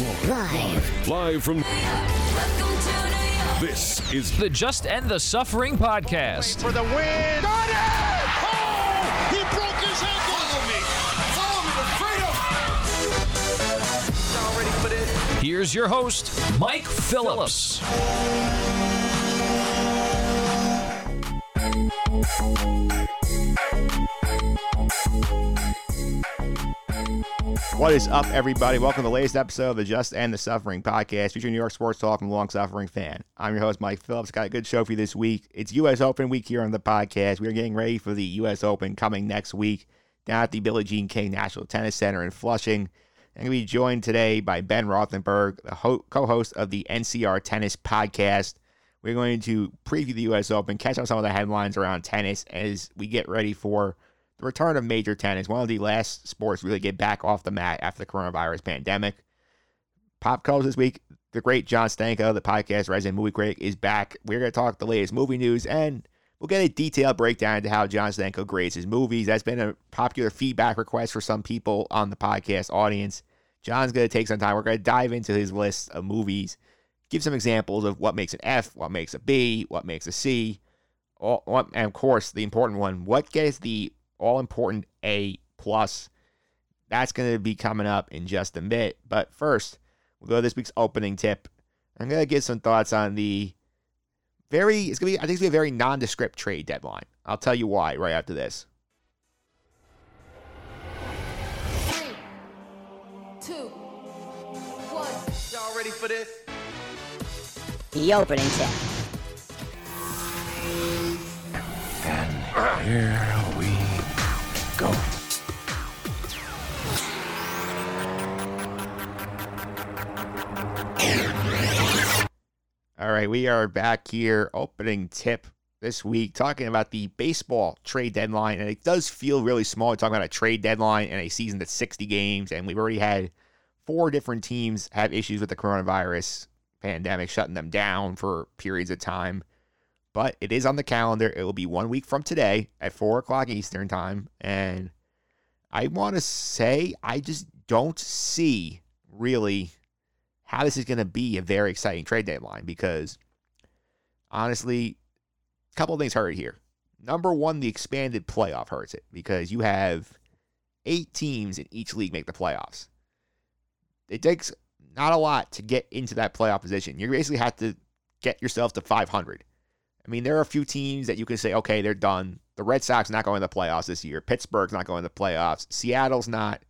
Live. Live from. This is The Just End the Suffering podcast. for the win. Got it! Oh! He broke his ankle. Follow me. Follow me to freedom. Y'all ready for this? Here's your host, Mike Phillips. What is up, everybody? Welcome to the latest episode of the Just End the Suffering podcast, featuring New York sports talk from long suffering fan. I'm your host, Mike Phillips. Got a good show for you this week. It's U.S. Open week here on the podcast. We're getting ready for the U.S. Open coming next week down at the Billie Jean King National Tennis Center in Flushing. I'm going to be joined today by Ben Rothenberg, the ho- co host of the NCR Tennis podcast. We're going to preview the U.S. Open, catch up some of the headlines around tennis as we get ready for the return of major tennis, one of the last sports really get back off the mat after the coronavirus pandemic. Pop culture this week, the great John Stanko, the podcast resident movie critic, is back. We're going to talk the latest movie news and we'll get a detailed breakdown into how John Stanko grades his movies. That's been a popular feedback request for some people on the podcast audience. John's going to take some time. We're going to dive into his list of movies, give some examples of what makes an F, what makes a B, what makes a C, all, and of course, the important one, what gets the all important A plus. That's going to be coming up in just a bit. But first, we'll go to this week's opening tip. I'm going to give some thoughts on the very, it's going to be, I think it's going to be a very nondescript trade deadline. I'll tell you why right after this. Three, two, one. Y'all ready for this? The opening tip. And here we go. All right, we are back here, opening tip this week, talking about the baseball trade deadline. And it does feel really small. We're talking about a trade deadline and a season that's 60 games. And we've already had four different teams have issues with the coronavirus pandemic, shutting them down for periods of time. But it is on the calendar. It will be one week from today at 4 o'clock Eastern Time. And I want to say, I just don't see really how this is going to be a very exciting trade deadline because honestly, a couple of things hurt here. Number one, the expanded playoff hurts it because you have eight teams in each league make the playoffs. It takes not a lot to get into that playoff position. You basically have to get yourself to 500. I mean, there are a few teams that you can say, okay, they're done. The Red Sox not going to the playoffs this year. Pittsburgh's not going to the playoffs. Seattle's not.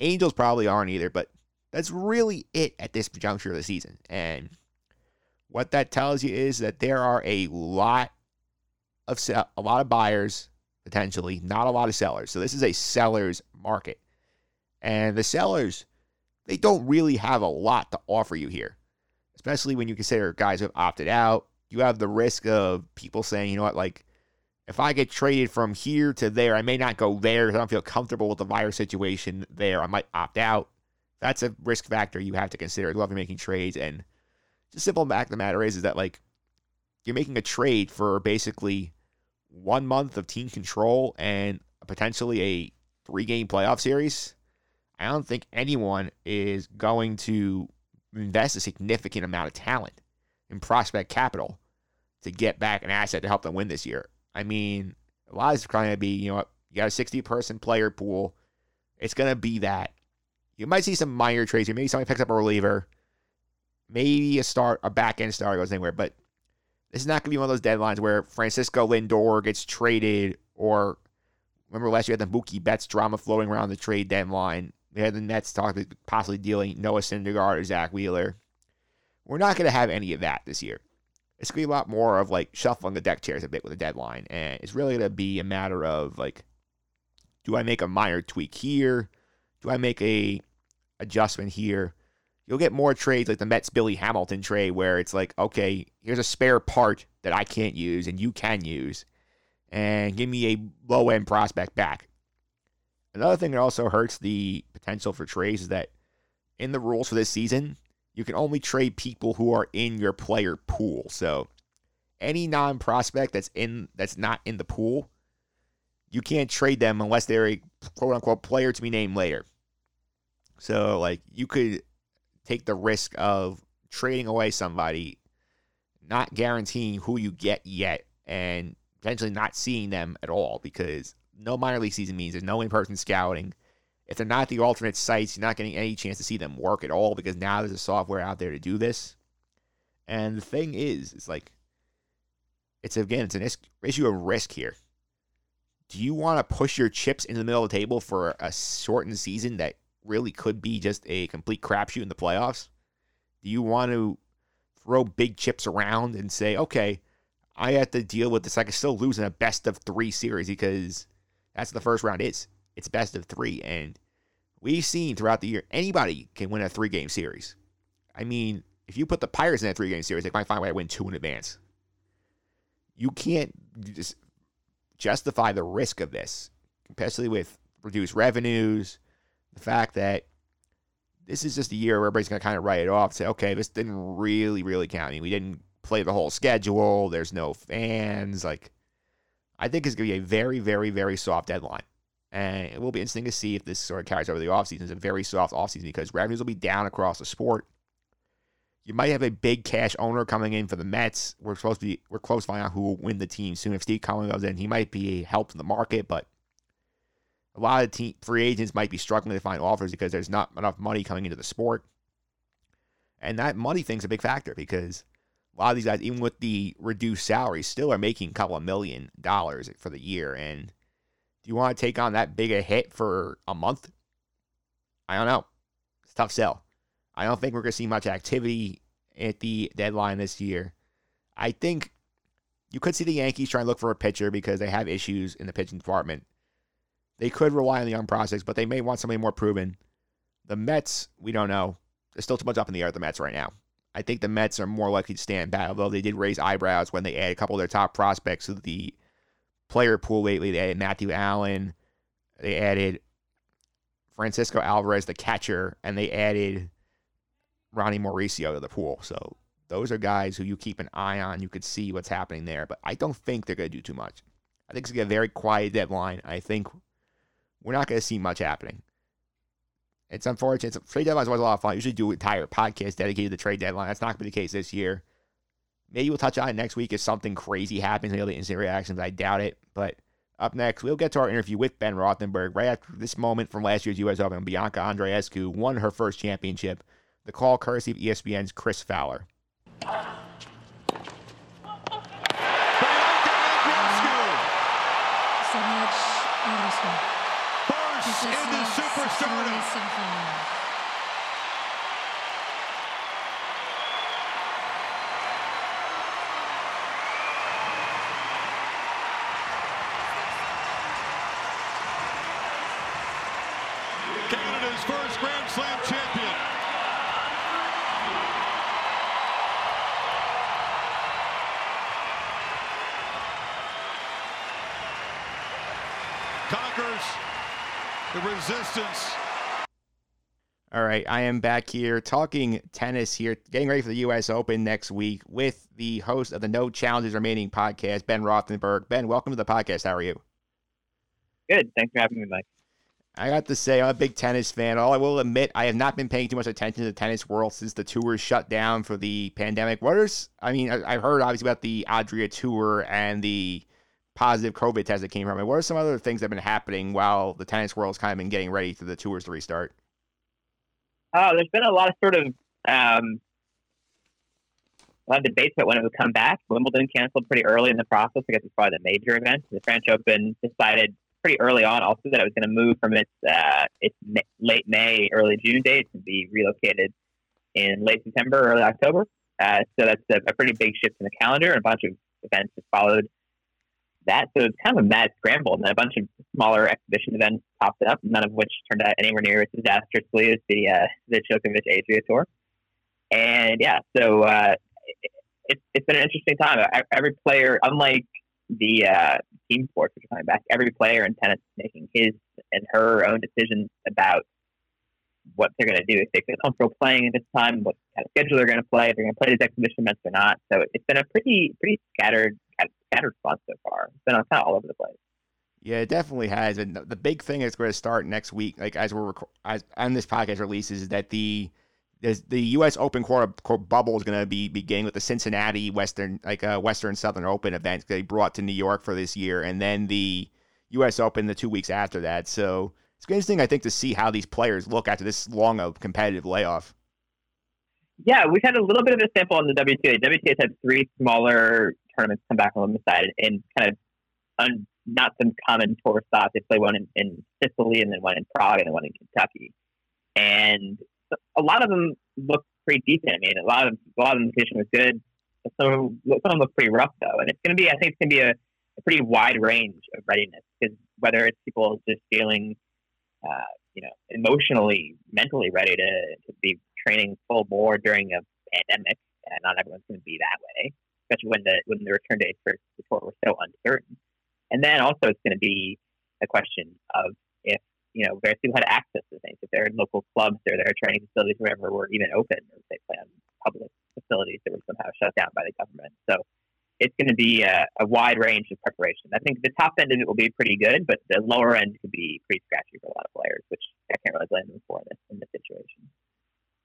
Angels probably aren't either, but that's really it at this juncture of the season. And what that tells you is that there are a lot of a lot of buyers potentially, not a lot of sellers. So this is a seller's market. And the sellers, they don't really have a lot to offer you here. Especially when you consider guys who have opted out. You have the risk of people saying, you know what, like if I get traded from here to there, I may not go there I don't feel comfortable with the virus situation there. I might opt out that's a risk factor you have to consider you're making trades. And just simple fact of the matter is, is that like you're making a trade for basically one month of team control and potentially a three game playoff series. I don't think anyone is going to invest a significant amount of talent in prospect capital to get back an asset to help them win this year. I mean, a lot is going to be, you know, you got a 60 person player pool. It's going to be that you might see some minor trades here. Maybe somebody picks up a reliever. Maybe a start, a back end star goes anywhere. But this is not going to be one of those deadlines where Francisco Lindor gets traded or remember last year had the Mookie Betts drama floating around the trade deadline. We had the Mets talk possibly dealing Noah Syndergaard or Zack Wheeler. We're not going to have any of that this year. It's going to be a lot more of like shuffling the deck chairs a bit with a deadline. And it's really going to be a matter of like, do I make a minor tweak here? Do I make a adjustment here? You'll get more trades like the Mets Billy Hamilton trade where it's like, okay, here's a spare part that I can't use and you can use, and give me a low end prospect back. Another thing that also hurts the potential for trades is that in the rules for this season, you can only trade people who are in your player pool. So any non prospect that's in that's not in the pool, you can't trade them unless they're a quote unquote player to be named later. So like you could take the risk of trading away somebody, not guaranteeing who you get yet, and potentially not seeing them at all because no minor league season means there's no in person scouting. If they're not the alternate sites, you're not getting any chance to see them work at all because now there's a software out there to do this. And the thing is, it's like, it's again, it's an issue of risk here. Do you want to push your chips into the middle of the table for a shortened season that really could be just a complete crapshoot in the playoffs? Do you want to throw big chips around and say, okay, I have to deal with this. I can still lose in a best of three series because that's the first round is. It's best of three. And we've seen throughout the year, anybody can win a three game series. I mean, if you put the Pirates in that three game series, they might find a way to win two in advance. You can't just justify the risk of this, especially with reduced revenues, the fact that this is just a year where everybody's going to kind of write it off, say, okay, this didn't really, really count. I mean, we didn't play the whole schedule. There's no fans. Like, I think it's going to be a very, very, very soft deadline. And it will be interesting to see if this sort of carries over the offseason. It's a very soft offseason because revenues will be down across the sport. You might have a big cash owner coming in for the Mets. We're supposed to be we're close to finding out who will win the team soon. If Steve Cohen goes in, he might be a help to the market, but a lot of team free agents might be struggling to find offers because there's not enough money coming into the sport. And that money thing's a big factor because a lot of these guys, even with the reduced salaries, still are making a couple of million dollars for the year. And you want to take on that big a hit for a month? I don't know. It's tough sell. I don't think we're going to see much activity at the deadline this year. I think you could see the Yankees try and look for a pitcher because they have issues in the pitching department. They could rely on the young prospects, but they may want somebody more proven. The Mets, we don't know. There's still too much up in the air the Mets right now. I think the Mets are more likely to stand back, although they did raise eyebrows when they added a couple of their top prospects to the player pool lately. They added Matthew Allan, they added Francisco Alvarez, the catcher, and they added Ronny Mauricio to the pool. So those are guys who you keep an eye on. You could see what's happening there, but I don't think they're going to do too much. I think it's going to be a very quiet deadline. I think we're not going to see much happening. It's unfortunate. Trade deadline is always a lot of fun. I usually do entire podcast dedicated to trade deadline. That's not going to be the case this year. Maybe we'll touch on it next week if something crazy happens. Maybe the instant reactions. I doubt it. But up next, we'll get to our interview with Ben Rothenberg right after this moment from last year's U.S. Open. Bianca Andreescu won her first championship. The call courtesy of ESPN's Chris Fowler. Bursts into superstardom. Canada's first Grand Slam champion. Conquers the resistance. All right, I am back here talking tennis here, getting ready for the U.S. Open next week with the host of the No Challenges Remaining podcast, Ben Rothenberg. Ben, welcome to the podcast. How are you? Good. Thanks for having me, Mike. I got to say, I'm a big tennis fan. All I will admit, I have not been paying too much attention to the tennis world since the tours shut down for the pandemic. What is, I mean, I, I've heard obviously about the Adria tour and the positive COVID test that came from it. What are some other things that have been happening while the tennis world's kind of been getting ready for the tours to restart? Oh, there's been a lot of sort of um, a lot of debates about when it would come back. Wimbledon canceled pretty early in the process. I guess it's probably the major event. The French Open decided pretty early on also that it was going to move from its uh, its late May, early June date to be relocated in late September, early October. Uh, so that's a, a pretty big shift in the calendar, and a bunch of events have followed that. So it's kind of a mad scramble, and then a bunch of smaller exhibition events popped up, none of which turned out anywhere near as disastrously as the uh, the Djokovic Adria Tour. And yeah, so uh, it, it's it's been an interesting time. Every player, unlike the uh, team sports which are coming back, every player in tennis is making his and her own decisions about what they're going to do if they feel comfortable playing at this time, what kind of schedule they're going to play, if they're going to play these exhibition events or not. So it's been a pretty pretty scattered scattered fun so far. It's been kind of all over the place. Yeah, it definitely has. And the big thing that's going to start next week, like as we're rec- as on this podcast releases, is that the the U.S. Open court bubble is going to be beginning with the Cincinnati Western, like uh, Western Southern Open event they brought to New York for this year, and then the U.S. Open the two weeks after that. So it's interesting, I think, to see how these players look after this long of competitive layoff. Yeah, we've had a little bit of a sample on the WTA. WTA's had three smaller tournaments come back on the side and kind of un, not some common tour stops. They play one in, in Sicily and then one in Prague and then one in Kentucky. And a lot of them look pretty decent. I mean, a lot of a lot of the condition was good. But some of, some of them look pretty rough though, and it's going to be I think it's going to be a, a, pretty wide range of readiness because whether it's people just feeling, uh, you know, emotionally, mentally ready to, to be training full bore during a pandemic, and not everyone's going to be that way, especially when the when the return dates for the tour were so uncertain. And then also it's going to be a question of if you know, various people had access to things. If their local clubs or their training facilities, or whatever, were even open, or if they play on public facilities that were somehow shut down by the government. So it's going to be a, a, wide range of preparation. I think the top end of it will be pretty good, but the lower end could be pretty scratchy for a lot of players, which I can't really blame them for in this, in this situation.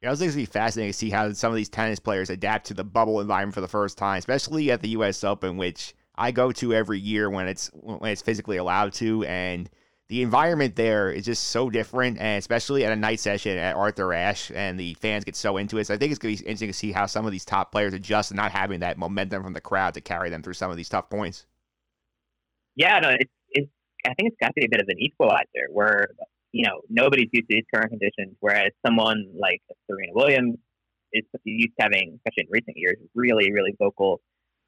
Yeah, I was going to be fascinating to see how some of these tennis players adapt to the bubble environment for the first time, especially at the U.S. Open, which I go to every year when it's when it's physically allowed to, and – the environment there is just so different, and especially at a night session at Arthur Ashe, and the fans get so into it. So I think it's going to be interesting to see how some of these top players adjust and not having that momentum from the crowd to carry them through some of these tough points. Yeah, no, it's, it's I think it's got to be a bit of an equalizer where you know nobody's used to these current conditions, whereas someone like Serena Williams is used to having, especially in recent years, really, really vocal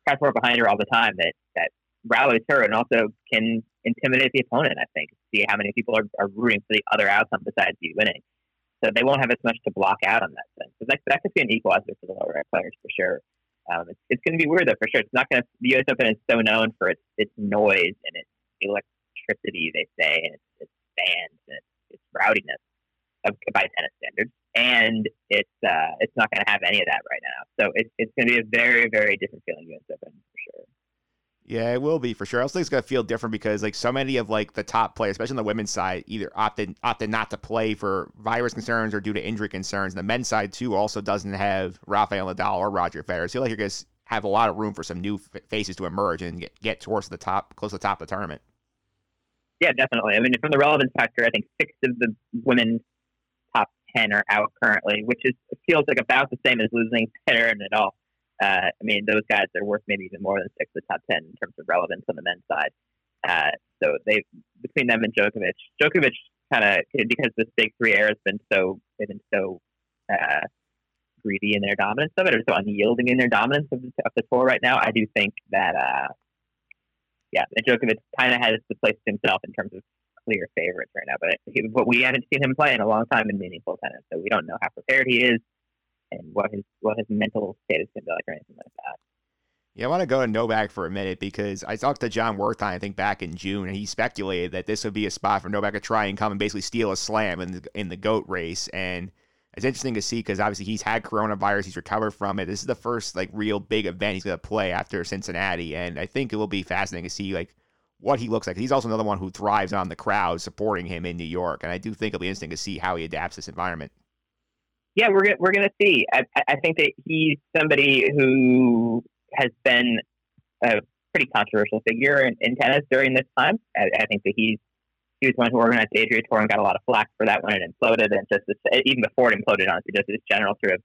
crowd behind her all the time that that rallies her and also can intimidate the opponent. I think see how many people are, are rooting for the other outcome besides you winning. So they won't have as much to block out on that sense. So that, that could be an equalizer for the lower players for sure. Um, it's, it's going to be weird though for sure. It's not going to. The U.S. Open is so known for its its noise and its electricity, they say, and its, its fans and its, its rowdiness of, by tennis standards. And it's uh, it's not going to have any of that right now. So it's it's going to be a very very different feeling U.S. Open for sure. Yeah, it will be for sure. I also think it's gonna feel different because like so many of like the top players, especially on the women's side, either opted opted not to play for virus concerns or due to injury concerns. And the men's side too also doesn't have Rafael Nadal or Roger Federer. So like you're gonna have a lot of room for some new faces to emerge and get, get towards the top, close to the top of the tournament. Yeah, definitely. I mean, from the relevance factor, I think six of the women's top ten are out currently, which is feels like about the same as losing Federer and Nadal. Uh, I mean, those guys are worth maybe even more than six of the top ten in terms of relevance on the men's side. Uh, so they between them and Djokovic, Djokovic kind of because this big three era has been so they've been so uh, greedy in their dominance of it, or so unyielding in their dominance of the, of the tour right now. I do think that uh, yeah, the Djokovic kind of has the place himself in terms of clear favorites right now. But he, but we haven't seen him play in a long time in meaningful tennis, so we don't know how prepared he is and what his what his mental state is going to be like or anything like that. Yeah, I want to go to Novak for a minute because I talked to Jon Wertheim, I think, back in June, and he speculated that this would be a spot for Novak to try and come and basically steal a slam in the, in the GOAT race. And it's interesting to see because obviously he's had coronavirus, he's recovered from it. This is the first like real big event he's going to play after Cincinnati, and I think it will be fascinating to see like what he looks like. He's also another one who thrives on the crowd supporting him in New York, and I do think it'll be interesting to see how he adapts this environment yeah, we're we're going to see. I, I think that he's somebody who has been a pretty controversial figure in, in tennis during this time. I, I, think that he's he was one who organized the Adria Tour and got a lot of flack for that when it imploded, and just this, even before it imploded, honestly, just this general sort of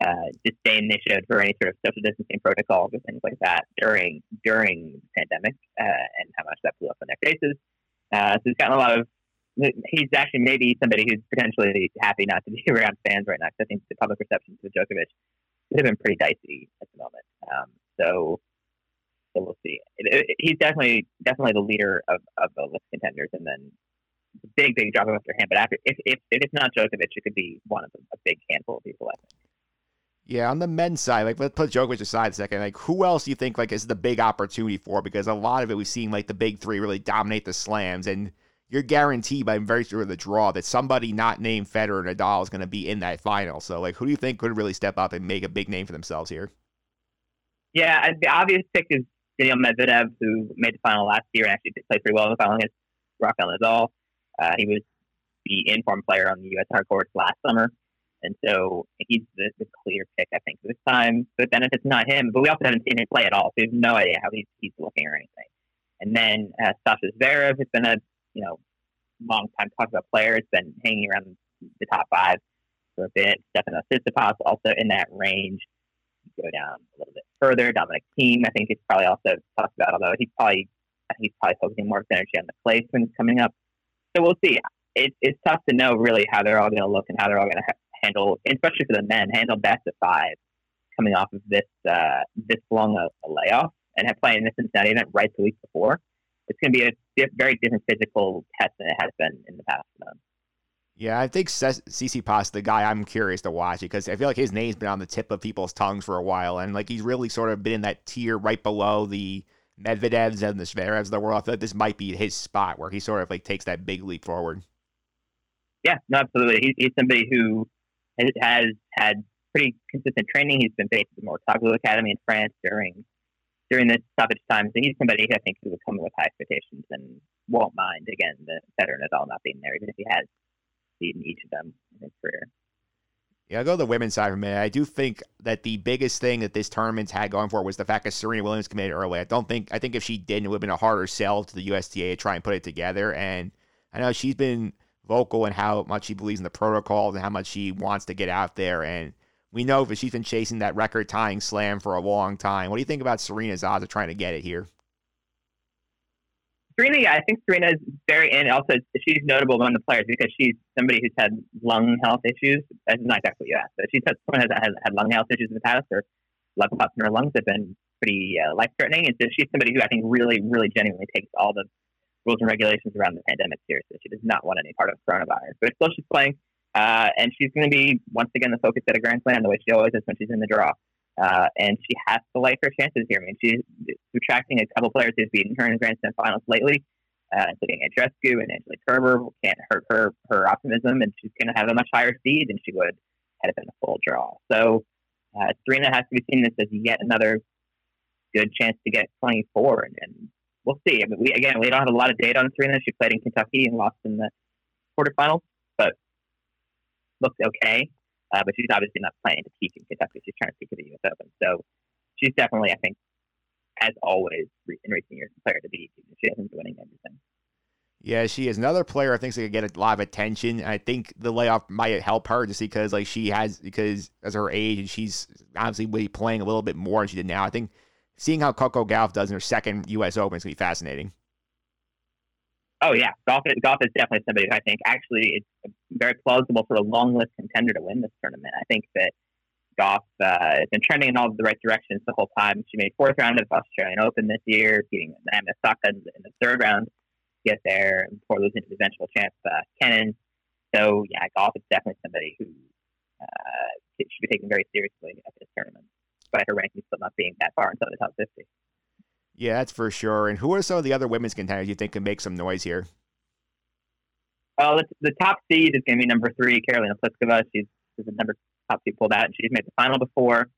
uh, disdain they showed for any sort of social distancing protocols or things like that during during the pandemic, uh, and how much that blew up in their faces. Uh, so he's gotten a lot of he's actually maybe somebody who's potentially happy not to be around fans right now. Because I think the public reception to Djokovic have been pretty dicey at the moment. Um, so, so we'll see. It, it, he's definitely definitely the leader of, of the list contenders, and then big big drop after hand. But after if, if, if it's not Djokovic, it could be one of a big handful of people. I think. Yeah, on the men's side, like let's put Djokovic aside a second. Like, who else do you think like is the big opportunity for? Because a lot of it we've seen like the big three really dominate the slams, and you're guaranteed by virtue of the draw that somebody not named Federer or Nadal is going to be in that final. So, like, who do you think could really step up and make a big name for themselves here? Yeah, the obvious pick is Daniil Medvedev, who made the final last year and actually played pretty well in the final against Rafael Nadal. Uh, he was the informed player on the U.S. hard courts last summer. And so he's the, the clear pick, I think, this time. But then if it's not him, but we also haven't seen him play at all, so we have no idea how he's, he's looking or anything. And then uh, Sascha Zverev has been a you know long time talked about player. It's been hanging around the top five for a bit. Stefanos Tsitsipas also in that range. Go down a little bit further. Dominic Thiem, I think, is probably also talked about, although he's probably he's probably focusing more energy on the swings coming up. So we'll see. It, it's tough to know really how they're all going to look and how they're all going to ha- handle, especially for the men, handle best of five coming off of this uh, this long a, a layoff and have playing in the Cincinnati event right the week before. It's going to be a di- very different physical test than it has been in the past. Yeah, I think Tsitsipas the guy I'm curious to watch because I feel like his name's been on the tip of people's tongues for a while, and like he's really sort of been in that tier right below the Medvedevs and the Zverevs of the world. I feel like this might be his spot where he sort of like takes that big leap forward. Yeah, no, absolutely. He, he's somebody who has, has had pretty consistent training. He's been based at the Mouratoglou Academy in France during during this stoppage time. So he's somebody I think who will come with high expectations and won't mind again the veteran at all not being there, even if he has beaten each of them in his career. Yeah, I'll go to the women's side for a minute. I do think that the biggest thing that this tournament's had going for it was the fact that Serena Williams committed early. I don't think I think if she didn't, it would have been a harder sell to the USTA to try and put it together. And I know she's been vocal in how much she believes in the protocols and how much she wants to get out there. And we know that she's been chasing that record tying slam for a long time. What do you think about Serena's odds of trying to get it here? Serena, yeah, I think Serena is very, and also she's notable among the players because she's somebody who's had lung health issues. That's not exactly what you asked, but she's had someone has, has had lung health issues in the past, or lung clots in her lungs have been pretty uh, life threatening. And so she's somebody who I think really, really genuinely takes all the rules and regulations around the pandemic seriously. She does not want any part of coronavirus, but still she's playing, uh, and she's going to be once again the focus at a Grand Slam the way she always is when she's in the draw. Uh, and she has to like her chances here. I mean, she's subtracting a couple players who've beaten her in Grand Slam finals lately, uh, including Andreescu and Angelique Kerber. Can't hurt her her optimism, and she's going to have a much higher seed than she would had it been a full draw. So uh, Serena has to be seen this as yet another good chance to get 24, and, and we'll see. I mean, we again we don't have a lot of data on Serena. She played in Kentucky and lost in the quarterfinals, but looked okay. Uh, but she's obviously not playing to peak in Kentucky. She's trying to peak at the U.S. Open. So she's definitely, I think, as always in recent years, a player to beat. She hasn't been winning everything. Yeah, she is another player. I think she could get a lot of attention. I think the layoff might help her just because like she has because as her age and she's obviously playing a little bit more than she did now. I think seeing how Coco Gauff does in her second U.S. Open is gonna be fascinating. Oh yeah, Gauff is, Gauff is definitely somebody who I think actually it's very plausible for a long list contender to win this tournament. I think that Gauff uh, has been trending in all the right directions the whole time. She made fourth round of the Australian Open this year, beating Naomi Osaka in the third round to get there and before losing to the eventual champ uh, Kenin. So yeah, Gauff is definitely somebody who uh, should be taken very seriously at this tournament, despite her ranking still not being that far inside the top fifty. Yeah, that's for sure. And who are some of the other women's contenders you think can make some noise here? Well, the top seed is going to be number three, Karolina Pliskova. She's, she's the number top seed pulled out, and she's made the final before.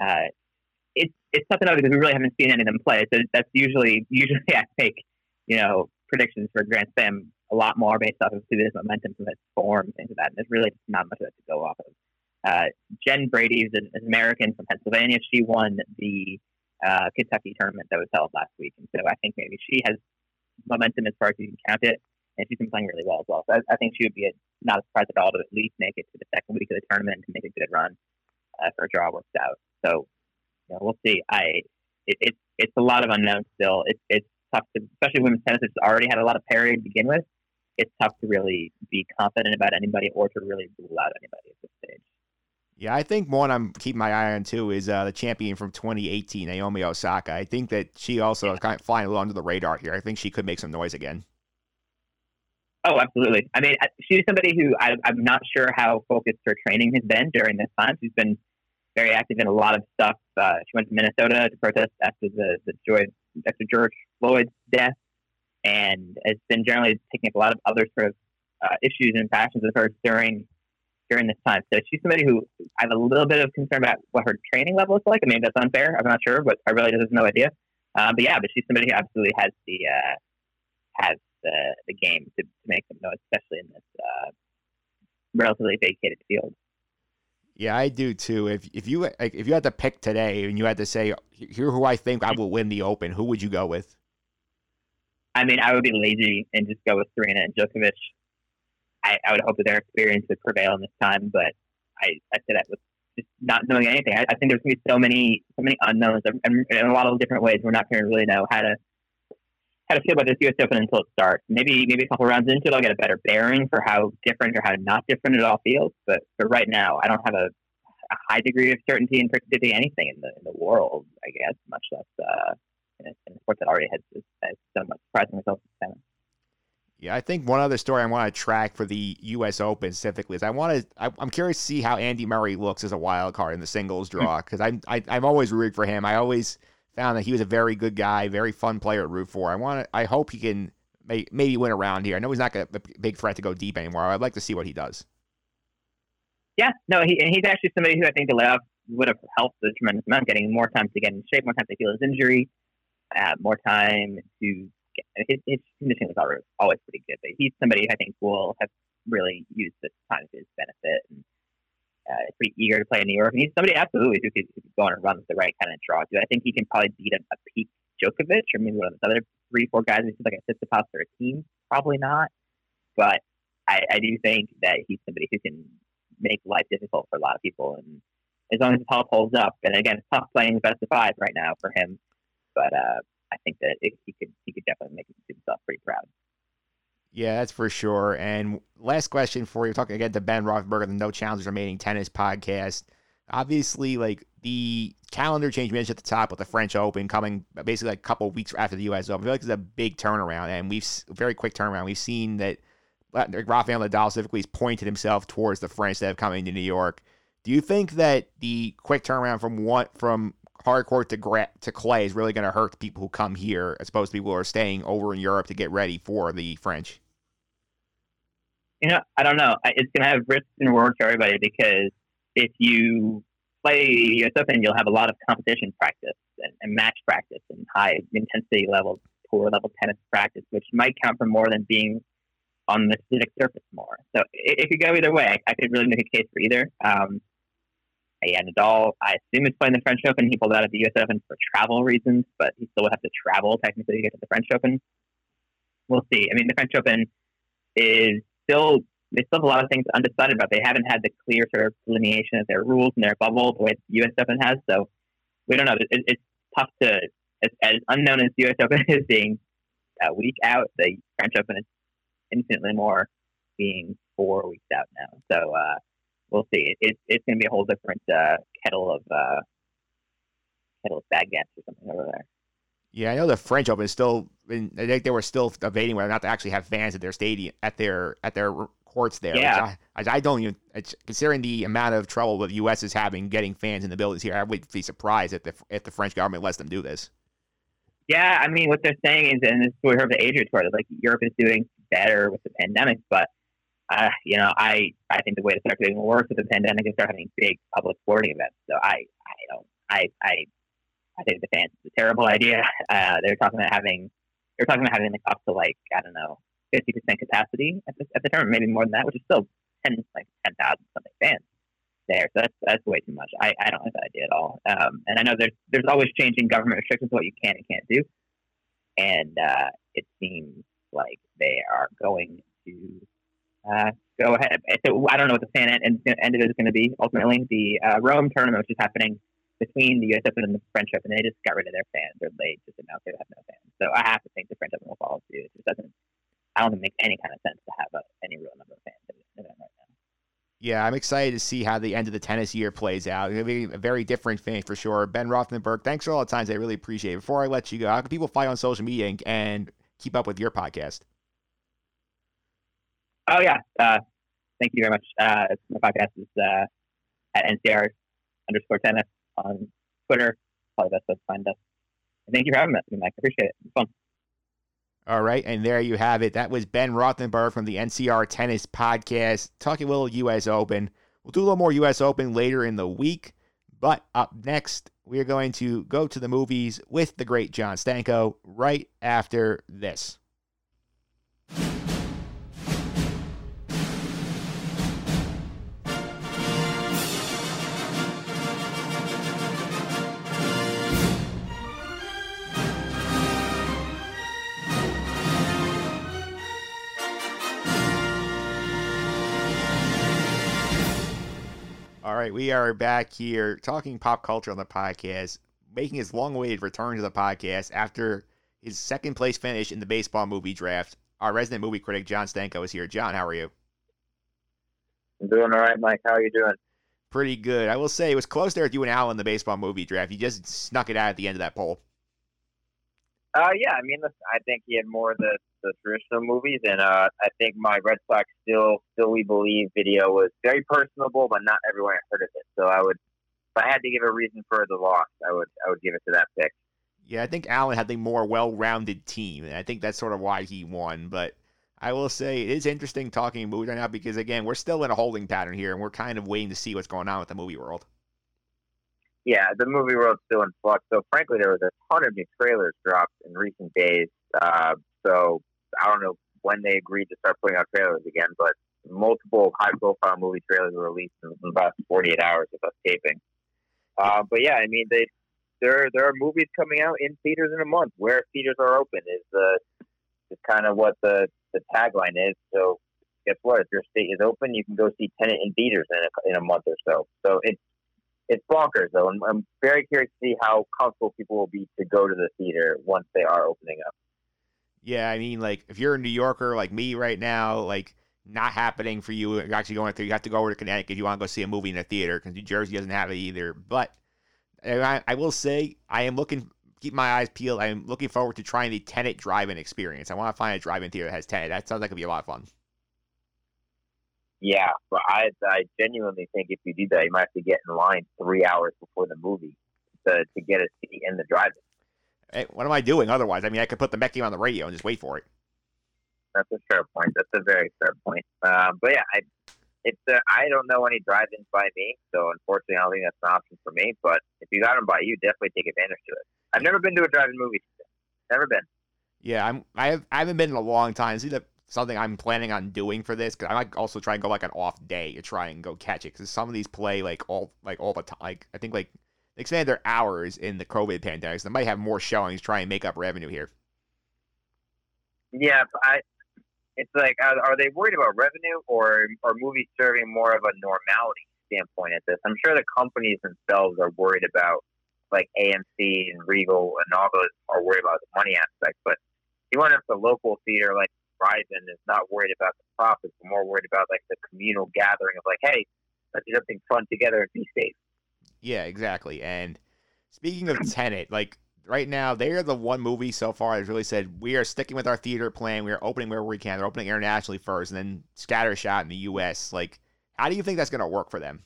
Uh, it's it's tough to know because we really haven't seen any of them play. So that's usually usually I make you know predictions for Grand Slam a lot more based off of this momentum, from its form, things like that. And there's really not much of that to go off of. Uh, Jen Brady is an, an American from Pennsylvania. She won the uh, Kentucky tournament that was held last week. And so I think maybe she has momentum as far as you can count it. And she's been playing really well as well. So I, I think she would be a, not a surprise at all to at least make it to the second week of the tournament and to make a good run uh, if her draw works out. So you know, we'll see. I it, it, it's a lot of unknowns still. It, it's tough to, especially women's tennis, has already had a lot of parity to begin with. It's tough to really be confident about anybody or to really rule out anybody at this stage. Yeah, I think one I'm keeping my eye on too is uh, the champion from 2018, Naomi Osaka. I think that she also yeah. kind of flying a little under the radar here. I think she could make some noise again. Oh, absolutely. I mean, she's somebody who I, I'm not sure how focused her training has been during this time. She's been very active in a lot of stuff. Uh, she went to Minnesota to protest after the the George, after George Floyd's death, and has been generally taking up a lot of other sort of uh, issues and passions of hers during during this time. So she's somebody who I have a little bit of concern about what her training level is like. I mean, that's unfair. I'm not sure, but I really just have no idea. Uh, but yeah, but she's somebody who absolutely has the uh, has the the game to, to make them know, especially in this uh, relatively vacated field. Yeah, I do too. If if you like, if you had to pick today and you had to say here who I think I will win the Open, who would you go with? I mean, I would be lazy and just go with Serena and Djokovic. I, I would hope that their experience would prevail in this time, but I, I say that with just not knowing anything. I, I think there's going to be so many so many unknowns and, and in a lot of different ways. We're not going to really know how to how to feel about this U.S. Open until it starts. Maybe maybe a couple rounds into it, I'll get a better bearing for how different or how not different it all feels. But but right now, I don't have a, a high degree of certainty in predicting anything in the in the world. I guess much less uh, in, a, in a sport that already has, has so much surprising results. Yeah, I think one other story I want to track for the U.S. Open specifically is I want to. I, am curious to see how Andy Murray looks as a wild card in the singles draw because I'm I, am i am always rooting for him. I always found that he was a very good guy, very fun player to root for. I want to. I hope he can may, maybe win around here. I know he's not a big threat to go deep anymore. I'd like to see what he does. Yeah, no, he and he's actually somebody who I think the layoff would have helped a tremendous amount, getting more time to get in shape, more time to heal his injury, uh, more time to get his, his conditioning was always always pretty good. But he's somebody I think will have really used this time to his benefit and uh, pretty eager to play in New York. And he's somebody absolutely who could, who could go on and run with the right kind of draw. Too. I think he can probably beat a, a peak Djokovic or maybe one of those other three, four guys who's like a Tsitsipas or a Thiem. Probably not. But I, I do think that he's somebody who can make life difficult for a lot of people. And as long as his health holds up, and again, it's tough playing best of five right now for him. But uh, I think that it, he could he could definitely make himself pretty proud. Yeah, that's for sure. And last question for you, talking again to Ben Roethlisberger, the No Challengers Remaining Tennis podcast. Obviously, like the calendar change mentioned at the top with the French Open coming basically like a couple weeks after the U.S. Open. I feel like it's a big turnaround, and we've very quick turnaround. We've seen that uh, Rafael Nadal specifically has pointed himself towards the French that have coming to New York. Do you think that the quick turnaround from what from hard court to gra- to clay is really going to hurt the people who come here as opposed to people who are staying over in Europe to get ready for the French? You know, I don't know. It's going to have risks and rewards for everybody because if you play US Open, you'll have a lot of competition practice and, and match practice and high intensity level, poor level tennis practice, which might count for more than being on the acidic surface more. So it, it, could go either way. I, I, could really make a case for either. Um, yeah, Nadal, I assume is playing the French Open. He pulled out of the U.S. Open for travel reasons, but he still would have to travel technically to get to the French Open. We'll see. I mean, the French Open is still they still have a lot of things undecided about. They haven't had the clear sort of delineation of their rules and their bubble the way the U.S. Open has. So we don't know. It, it's tough to as, as unknown as the U.S. Open is being a week out. The French Open is infinitely more being four weeks out now. So uh, we'll see. It, it's going to be a whole different uh, kettle of uh, kettle of baguettes or something over there. Yeah, I know the French Open is still. I think they were still debating whether or not to actually have fans at their stadium at their at their courts there. Yeah. I, I, don't even considering the amount of trouble the U.S. is having getting fans in the buildings here. I would be surprised if the if the French government lets them do this. Yeah, I mean, what they're saying is, and this is what we heard the Adria tour, like Europe is doing better with the pandemic, but uh, you know, I I think the way to start doing worse with the pandemic is start having big public sporting events. So I I don't I I I think the fans is a terrible idea. Uh, they're talking about having they're talking about having like up to like I don't know fifty percent capacity at the at the tournament, maybe more than that, which is still ten like ten thousand something fans there. So that's that's way too much. I, I don't like that idea at all. Um, and I know there's there's always changing government restrictions what you can and can't do, and uh, it seems like they are going to uh, go ahead. So I don't know what the fan end, end of it is going to be. Ultimately, the uh, Rome tournament, which is happening between the U.S. Open and the French Open, they just got rid of their fans, or they just announced they have no fans. So I have to think the French Open will follow suit. It just doesn't. I don't think it any kind of sense to have a, any real number of fans in the event right now. Yeah, I'm excited to see how the end of the tennis year plays out. It'll be a very different thing for sure. Ben Rothenberg, thanks for all the times. I really appreciate it. Before I let you go, how can people find you on social media and, and keep up with your podcast? Oh yeah, uh, thank you very much. Uh, my podcast is uh, at NCR underscore tennis on Twitter. Probably best place to find us. And thank you for having me, Mike. I appreciate it. It's fun. All right, and there you have it. That was Ben Rothenberg from the NCR Tennis Podcast, talking a little U.S. Open. We'll do a little more U.S. Open later in the week, but up next, we are going to go to the movies with the great John Stanko right after this. All right, we are back here talking pop culture on the podcast, making his long-awaited return to the podcast after his second place finish in the baseball movie draft. Our resident movie critic John Stanko is here. John, how are you? I'm doing all right, Mike. How are you doing? Pretty good. I will say it was close there with you and Al in the baseball movie draft. You just snuck it out at the end of that poll. Uh, yeah, I mean, I think he had more of the, the traditional movies, and uh, I think my Red Sox still, still we believe video was very personable, but not everyone heard of it. So I would, if I had to give a reason for the loss, I would, I would give it to that pick. Yeah, I think Allen had the more well-rounded team, and I think that's sort of why he won. But I will say it is interesting talking movies right now because again, we're still in a holding pattern here, and we're kind of waiting to see what's going on with the movie world. Yeah, the movie world's still in flux. So frankly, there was a ton of new trailers dropped in recent days. Uh, so I don't know when they agreed to start putting out trailers again, but multiple high-profile movie trailers were released in about 48 hours of us taping. Uh, but yeah, I mean, they there there are movies coming out in theaters in a month. Where theaters are open is the is kind of what the the tagline is. So guess what? If your state is open, you can go see Tenet in theaters in a, in a month or so. So it's it's bonkers though, and I'm very curious to see how comfortable people will be to go to the theater once they are opening up. Yeah, I mean, like if you're a New Yorker like me right now, like not happening for you. You're actually going through. You have to go over to Connecticut if you want to go see a movie in a theater because New Jersey doesn't have it either. But I, I will say I am looking. Keep my eyes peeled. I am looking forward to trying the Tenet drive-in experience. I want to find a drive-in theater that has Tenet. That sounds like it'd be a lot of fun. Yeah, but I I genuinely think if you do that, you might have to get in line three hours before the movie to to get a seat in the drive-in. Hey, what am I doing otherwise? I mean, I could put the game on the radio and just wait for it. That's a fair point. That's a very fair point. Um, but yeah, I it's uh, I don't know any drive-ins by me, so unfortunately, I don't think that's an option for me. But if you got them by you, definitely take advantage of it. I've never been to a drive-in movie. Never been. Yeah, I'm. I have. I haven't been in a long time. See that something I'm planning on doing for this because I might also try and go like an off day to try and go catch it because some of these play like all like all the time. Like I think like they expanded their hours in the COVID pandemic, so they might have more showings try and make up revenue here. Yeah, I. It's like, are, they worried about revenue, or are movies serving more of a normality standpoint at this? I'm sure the companies themselves are worried about, like AMC and Regal and all those are worried about the money aspect. But you wonder if the local theater, like Verizon, is not worried about the profits, but more worried about like the communal gathering of like, hey, let's do something fun together and be safe. Yeah, exactly. And speaking of Tenet, like right now, they are the one movie so far that's really said we are sticking with our theater plan. We are opening where we can. They're opening internationally first, and then scattershot in the U.S. Like, how do you think that's going to work for them?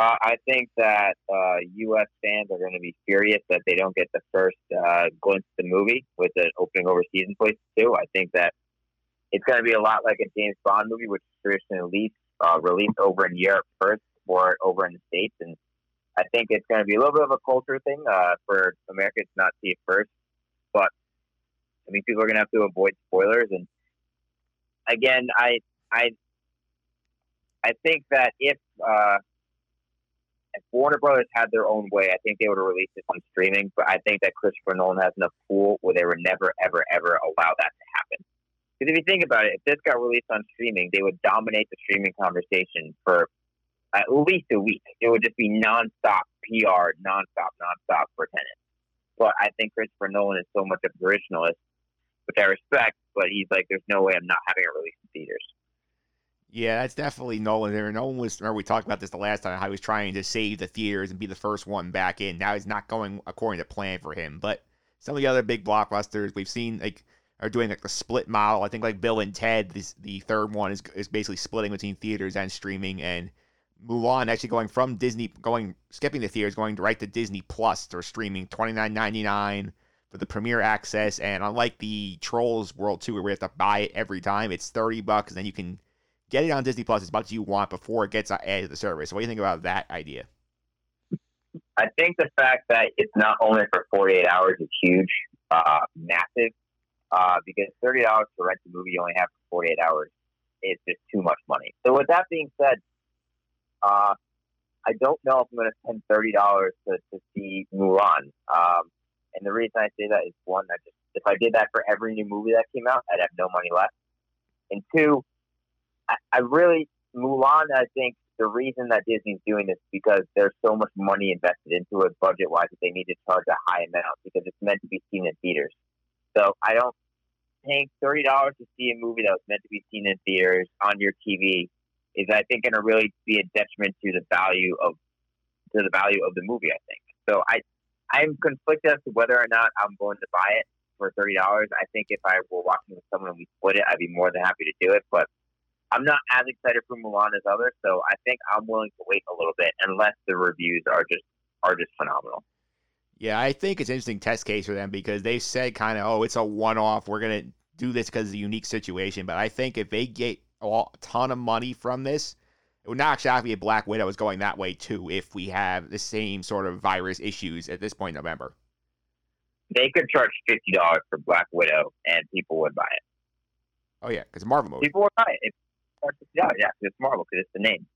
Uh, I think that uh, U.S. fans are going to be furious that they don't get the first uh, glimpse of the movie with an opening overseas in place too. I think that it's going to be a lot like a James Bond movie, which is traditionally released, uh, released over in Europe first or over in the States. And I think it's going to be a little bit of a culture thing uh, for Americans to not see it first. But I mean, people are going to have to avoid spoilers. And again, I I I think that if uh, if Warner Brothers had their own way, I think they would have released it on streaming. But I think that Christopher Nolan has enough pool where they would never, ever, ever allow that to happen. Because if you think about it, if this got released on streaming, they would dominate the streaming conversation for at least a week. It would just be nonstop PR, nonstop, nonstop for Tenet. But I think Christopher Nolan is so much of an originalist, which I respect. But he's like, there's no way I'm not having it released in theaters. Yeah, that's definitely Nolan there. Nolan was remember we talked about this the last time how he was trying to save the theaters and be the first one back in. Now he's not going according to plan for him. But some of the other big blockbusters we've seen like are doing like the split model. I think like Bill and Ted, this, the third one is is basically splitting between theaters and streaming. And Mulan actually going from Disney, going skipping the theaters, going right to Disney Plus for streaming, twenty nine ninety nine for the premiere access. And unlike the Trolls World Tour, where we have to buy it every time, it's thirty bucks, and then you can get it on Disney Plus as much as you want before it gets added to the service. What do you think about that idea? I think the fact that it's not only for 48 hours is huge, uh, massive, uh, because $30 to rent a movie you only have for 48 hours is just too much money. So with that being said, uh, I don't know if I'm going to spend $30 to, to see Mulan. Um, and the reason I say that is one, I just, if I did that for every new movie that came out, I'd have no money left. And two, I, I really Mulan. I think the reason that Disney's doing this is because there's so much money invested into it budget wise that they need to charge a high amount because it's meant to be seen in theaters. So I don't paying thirty dollars to see a movie that was meant to be seen in theaters on your TV is I think going to really be a detriment to the value of to the value of the movie. I think so. I I'm conflicted as to whether or not I'm going to buy it for thirty dollars. I think if I were watching with someone and we split it, I'd be more than happy to do it. But I'm not as excited for Mulan as others, so I think I'm willing to wait a little bit unless the reviews are just are just phenomenal. Yeah, I think it's an interesting test case for them because they said kind of, oh, it's a one off. We're going to do this because it's a unique situation. But I think if they get a ton of money from this, it would not actually be a Black Widow is going that way too if we have the same sort of virus issues at this point in November. They could charge fifty dollars for Black Widow and people would buy it. Oh yeah, because Marvel movie. People would buy it. Yeah, yeah, it's Marvel because it's the name.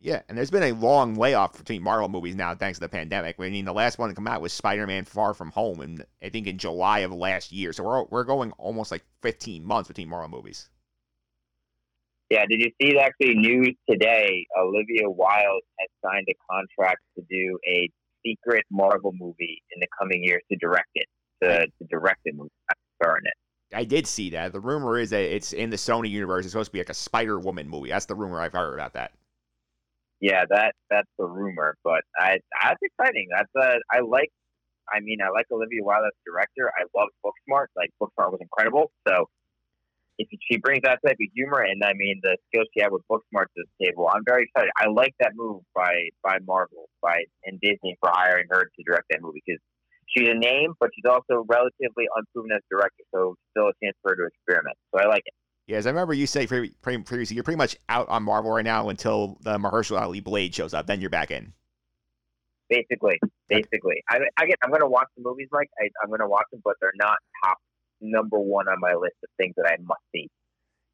Yeah, and there's been a long layoff between Marvel movies now thanks to the pandemic. I mean, the last one to come out was Spider-Man: Far From Home, and I think in July of last year. So we're we're going almost like 15 months between Marvel movies. Yeah, did you see actually news today? Olivia Wilde has signed a contract to do a secret Marvel movie in the coming years to direct it. To, to direct the movie, star in it. I did see that. The rumor is that it's in the Sony universe. It's supposed to be like a Spider Woman movie. That's the rumor I've heard about that. Yeah, that that's the rumor, but I that's exciting. That's uh, I like. I mean, I like Olivia Wilde as director. I love Booksmart. Like Booksmart was incredible. So if she brings that type of humor and I mean the skills she had with Booksmart to the table, I'm very excited. I like that move by by Marvel by and Disney for hiring her to direct that movie because she's a name, but she's also relatively unproven as a director, so still a chance for her to experiment. So I like it. Yes, I remember you saying previously you're pretty much out on Marvel right now until the Mahershala Ali Blade shows up. Then you're back in. Basically, basically, I, I get. I'm going to watch the movies, Mike. I, I'm going to watch them, but they're not top number one on my list of things that I must see.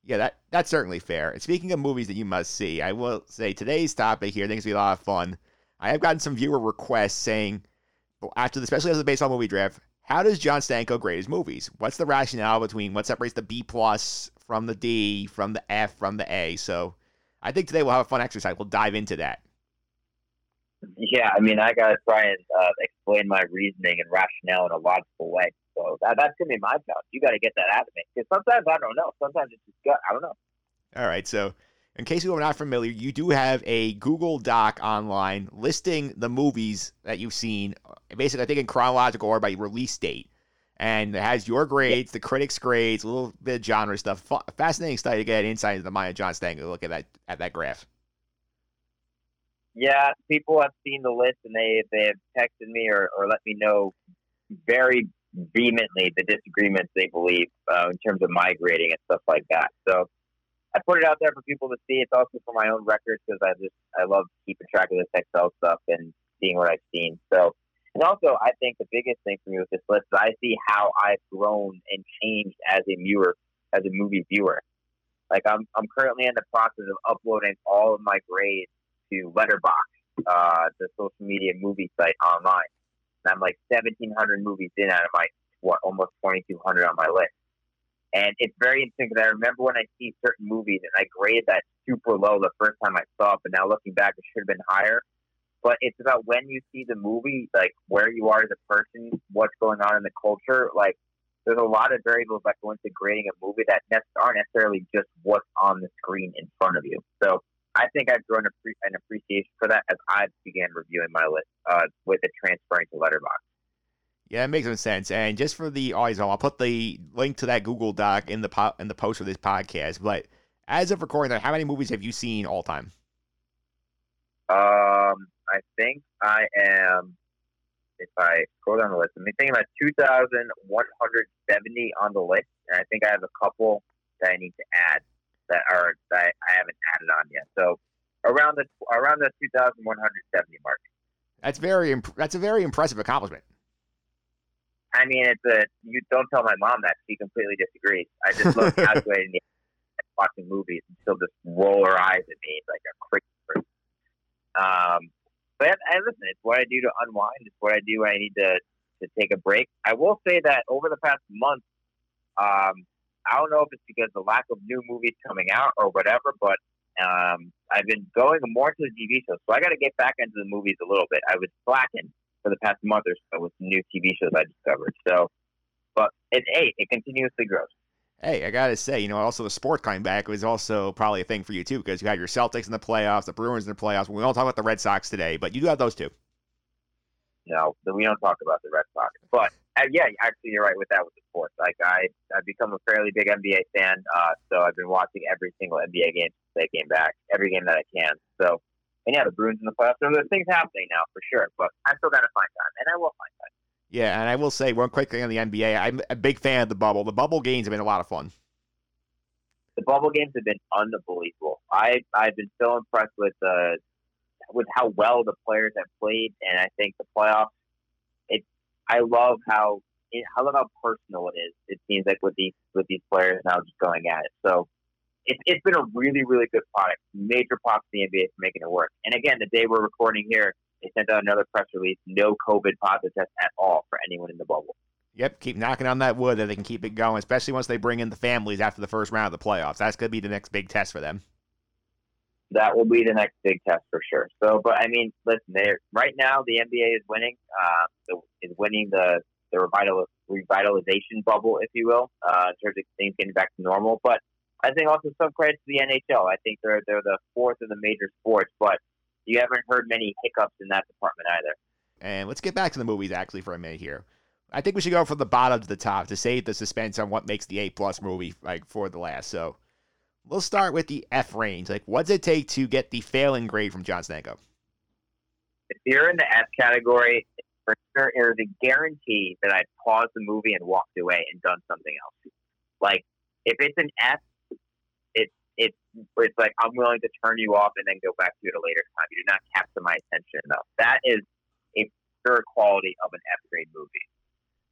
Yeah, that that's certainly fair. And speaking of movies that you must see, I will say today's topic here. I think it's gonna be a lot of fun. I have gotten some viewer requests saying, after the, especially after the baseball movie draft, how does John Stanko grade his movies? What's the rationale between what separates the B plus from the D, from the F, from the A? So I think today we'll have a fun exercise. We'll dive into that. Yeah, I mean, I got to try and uh, explain my reasoning and rationale in a logical way. So that, that's going to be my challenge. You got to get that out of me. Because sometimes I don't know. Sometimes it's just gut. I don't know. All right. So in case you are not familiar, you do have a Google Doc online listing the movies that you've seen, basically, I think in chronological order by release date. And it has your grades, the critics' grades, a little bit of genre stuff. Fascinating study to get insight into the mind of John Stanko. Look at that at that graph. Yeah, people have seen the list and they they have texted me or, or let me know very vehemently the disagreements they believe uh, in terms of my grading and stuff like that. So I put it out there for people to see. It's also for my own records because I just I love keeping track of this Excel stuff and seeing what I've seen. So and also I think the biggest thing for me with this list is I see how I've grown and changed as a viewer, as a movie viewer. Like I'm I'm currently in the process of uploading all of my grades to Letterboxd, uh, the social media movie site online. And I'm like 1,700 movies in out of my what almost 2,200 on my list. And it's very interesting because I remember when I see certain movies and I grade that super low the first time I saw it, but now looking back, it should have been higher. But it's about when you see the movie, like where you are as a person, what's going on in the culture. Like there's a lot of variables that go into grading a movie that aren't necessarily just what's on the screen in front of you. So I think I've grown an appreciation for that as I began reviewing my list uh, with it transferring to Letterboxd. Yeah, it makes some sense. And just for the audience, I'll put the link to that Google Doc in the po- in the post for this podcast. But as of recording, how many movies have you seen all time? Um, I think I am. If I scroll down the list, I'm thinking about 2,170 on the list, and I think I have a couple that I need to add that are that I haven't added on yet. So around the around the 2,170 mark. That's very imp- that's a very impressive accomplishment. I mean, it's a you don't tell my mom that she completely disagrees. I just love calculating the watching movies and she'll just roll her eyes at me like a crazy Um, but I, listen, it's what I do to unwind. It's what I do when I need to to take a break. I will say that over the past month, um, I don't know if it's because of the lack of new movies coming out or whatever, but Um, I've been going more to the TV shows, so I got to get back into the movies a little bit. I was slacking for the past month or so with new TV shows I discovered. So, but it hey, it continuously grows. Hey, I gotta say, you know, also the sport coming back was also probably a thing for you too, because you have your Celtics in the playoffs, the Bruins in the playoffs. We don't talk about the Red Sox today, but you do have those two. No, we don't talk about the Red Sox. But uh, yeah, actually, you're right with that with the sports. Like I, I've become a fairly big NBA fan, uh, so I've been watching every single NBA game since they came back, every game that I can. So, and yeah, the Bruins in the playoffs. So there's things happening now for sure, but I still got to find time, and I will find time. Yeah, and I will say one quick thing on the NBA. I'm a big fan of the bubble. The bubble games have been a lot of fun. The bubble games have been unbelievable. I I've been so impressed with uh, with how well the players have played, and I think the playoffs. It I love how it, I love how personal it is. It seems like with these with these players now just going at it. So it's it's been a really really good product. Major props to the NBA for making it work. And again, the day we're recording here, they sent out another press release: no COVID positive test at all for anyone in the bubble. Yep, keep knocking on that wood that they can keep it going, especially once they bring in the families after the first round of the playoffs. That's going to be the next big test for them. That will be the next big test for sure. So, but I mean, listen, right now the NBA is winning. Uh, is winning the the revitalization bubble, if you will, uh, in terms of things getting back to normal. But I think also some credit to the NHL. I think they're they're the fourth of the major sports, but you haven't heard many hiccups in that department either. And let's get back to the movies actually for a minute here. I think we should go from the bottom to the top to save the suspense on what makes the A plus movie like for the last. So we'll start with the F range. Like, what does it take to get the failing grade from John Stanko? If you're in the F category, for sure, there's a guarantee that I'd paused the movie and walked away and done something else. Like, if it's an F, it's it's like I'm willing to turn you off and then go back to it a later time. You do not capture my attention enough. That is a pure quality of an F grade movie.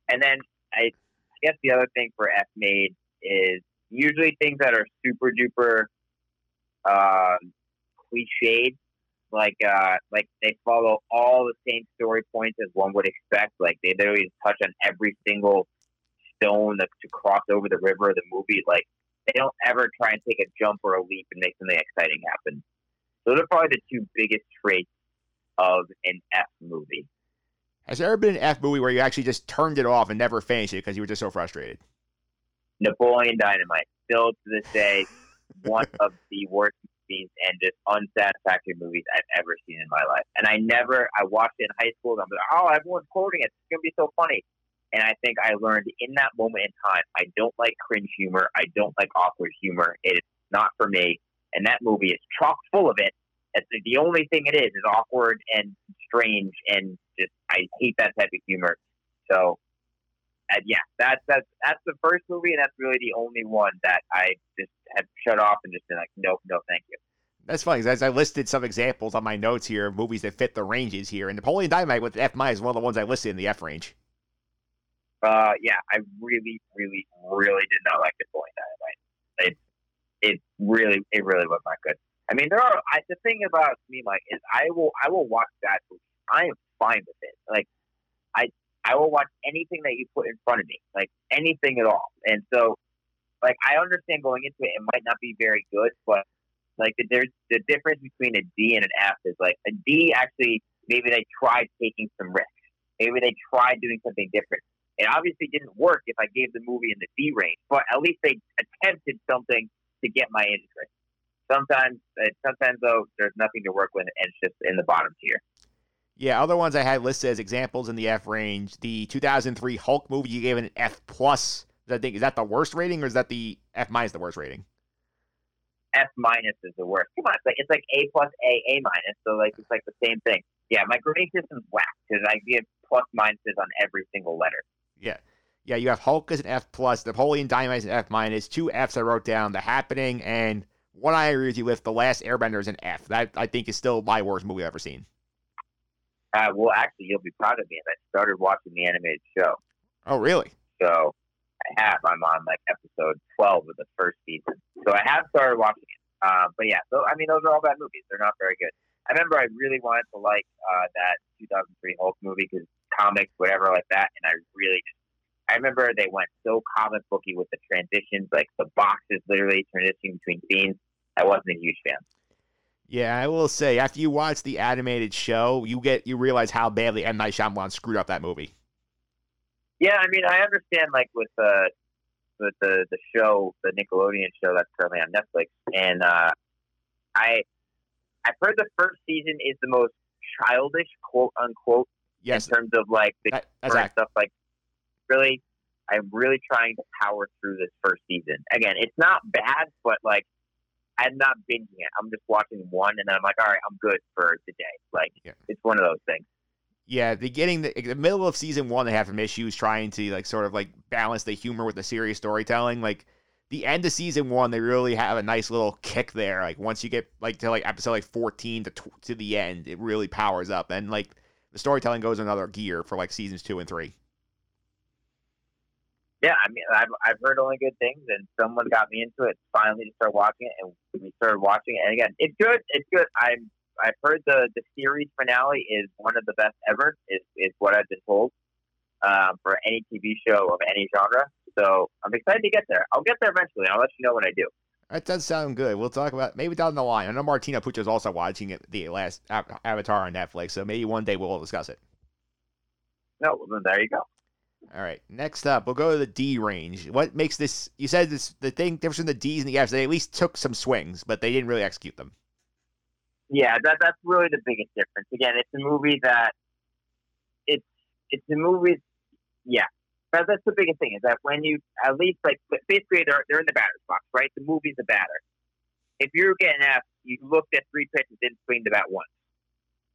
And then I guess the other thing for F made is usually things that are super duper um, cliched, like uh, like they follow all the same story points as one would expect. Like they literally touch on every single stone that, to cross over the river of the movie. Like they don't ever try and take a jump or a leap and make something exciting happen. So Those are probably the two biggest traits of an F movie. Has there ever been an F movie where you actually just turned it off and never finished it because you were just so frustrated? Napoleon Dynamite, still to this day, one of the worst movies and just unsatisfactory movies I've ever seen in my life. And I never, I watched it in high school. And I'm like, oh, everyone's quoting it. It's gonna be so funny. And I think I learned in that moment in time, I don't like cringe humor. I don't like awkward humor. It is not for me. And that movie is chock full of it. The only thing it is is awkward and strange and just I hate that type of humor. So yeah, that's that's that's the first movie, and that's really the only one that I just have shut off and just been like, nope, no, thank you. That's funny, 'cause as I listed some examples on my notes here of movies that fit the ranges here, and Napoleon Dynamite with F minus is one of the ones I listed in the F range. Uh, yeah, I really, really, really did not like the Napoleon Dynamite. It, it really, it really was not good. I mean, there are I, the thing about me, Mike, is I will, I will watch that. I am fine with it. Like, I, I will watch anything that you put in front of me, like anything at all. And so, like, I understand going into it, it might not be very good, but like, there's the difference between a D and an F is like a D actually maybe they tried taking some risks. Maybe they tried doing something different. It obviously didn't work if I gave the movie in the D range, but at least they attempted something to get my interest. Sometimes, uh, sometimes though, there's nothing to work with, and it's just in the bottom tier. Yeah, other ones I had listed as examples in the F range. The 2003 Hulk movie, you gave it an F plus. I think is that the worst rating, or is that the F minus the worst rating? F minus is the worst. Come on, it's like it's like A plus A, A minus. So like it's like the same thing. Yeah, my grading system's whack because I give plus minuses on every single letter. Yeah. Yeah, you have Hulk as an F plus, Napoleon Dynamite as an F minus, two Fs I wrote down, The Happening, and one I agree with you with, The Last Airbender is an F. That I think is still my worst movie I've ever seen. Uh, well, actually, you'll be proud of me. I started watching the animated show, Oh, really? so I have. I'm on like episode 12 of the first season, so I have started watching it. Uh, but yeah, so I mean, those are all bad movies. They're not very good. I remember I really wanted to like uh, that 2003 Hulk movie because comics, whatever, like that, and I really just. I remember they went so comic booky with the transitions, like the boxes literally transitioning between scenes. I wasn't a huge fan. Yeah, I will say after you watch the animated show, you get you realize how badly M Night Shyamalan screwed up that movie. Yeah, I mean, I understand like with the with the the show, the Nickelodeon show that's currently on Netflix, and uh, I I've heard the first season is the most childish, quote unquote, Yes, in terms of like the that, current stuff. Like, really, I'm really trying to power through this first season. Again, it's not bad, but like, I'm not binging it. I'm just watching one, and then I'm like, all right, I'm good for the day. Like, Yeah. it's one of those things. yeah. Beginning the, the middle of season one, they have some issues trying to like sort of like balance the humor with the serious storytelling. Like the end of season one, they really have a nice little kick there. Like once you get like to like episode like 14 to tw- to the end, it really powers up, and like the storytelling goes another gear for like seasons two and three. Yeah, I mean, I've I've heard only good things, and someone got me into it finally to start watching it, and we started watching it. And again, it's good. It's good. I'm I've heard the the series finale is one of the best ever. Is is what I've been told um, for any TV show of any genre. So I'm excited to get there. I'll get there eventually. I'll let you know when I do. That does sound good. We'll talk about maybe down the line. I know Martina Pucci's also watching it, the last Avatar on Netflix, so maybe one day we'll discuss it. No, well, then there you go. All right. Next up, we'll go to the D range. What makes this? You said this the thing difference in the D's and the F's. They at least took some swings, but they didn't really execute them. Yeah, that that's really the biggest difference. Again, it's a movie that it's it's a movie. Yeah, that, that's the biggest thing is that when you at least like basically they're they're in the batter's box, right? The movie's a batter. If you're getting F, you looked at three pitches, didn't swing the bat once.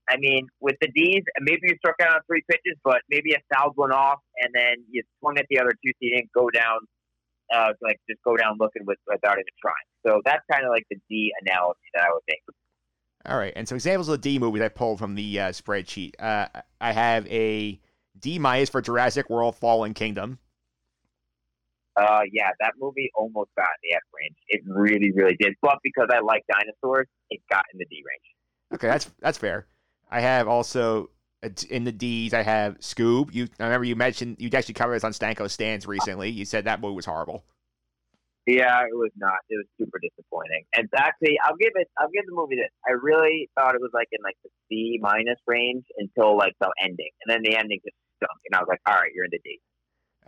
I mean, with the D's, maybe you struck out on three pitches, but maybe a fouled one off, and then you swung at the other two, so you didn't go down, uh, like just go down looking with, without even trying. So that's kind of like the D analogy that I would think. All right. And so examples of the D movies I pulled from the uh, spreadsheet. Uh, I have a D minus for Jurassic World: Fallen Kingdom. Uh, yeah, that movie almost got in the F range. It really, really did. But because I like dinosaurs, it got in the D range. Okay, that's that's fair. I have also uh, in the D's. I have Scoob. You I remember you mentioned you actually covered this on Stanko Stands recently. You said that movie was horrible. Yeah, it was not. It was super disappointing. And actually, I'll give it. I'll give the movie this. I really thought it was like in like the C minus range until like the ending, and then the ending just And I was like, all right, you're in the D.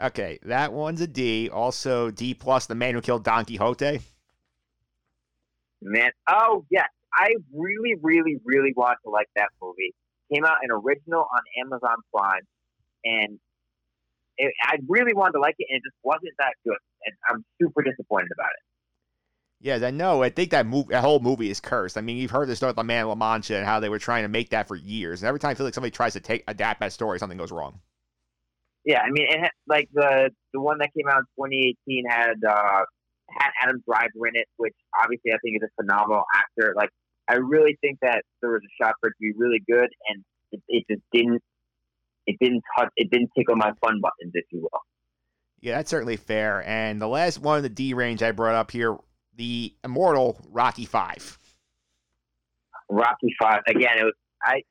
Okay, that one's a D. Also D plus, The Man Who Killed Don Quixote. Man, oh yes, I really, really, really want to like that movie. Came out an original on Amazon Prime, and it, I really wanted to like it, and it just wasn't that good. And I'm super disappointed about it. Yes, I know. I think that move, that whole movie is cursed. I mean, you've heard the story of the Man La Mancha and how they were trying to make that for years. And every time I feel like somebody tries to take adapt that story, something goes wrong. Yeah, I mean, it like the the one that came out in 2018 had uh, had Adam Driver in it, which obviously I think is a phenomenal actor. Like, I really think that there was a shot for it to be really good, and it, it just didn't. It didn't touch. It didn't tickle my fun buttons, if you will. Yeah, that's certainly fair. And the last one the D range I brought up here, the immortal Rocky Five. Rocky Five again. It was I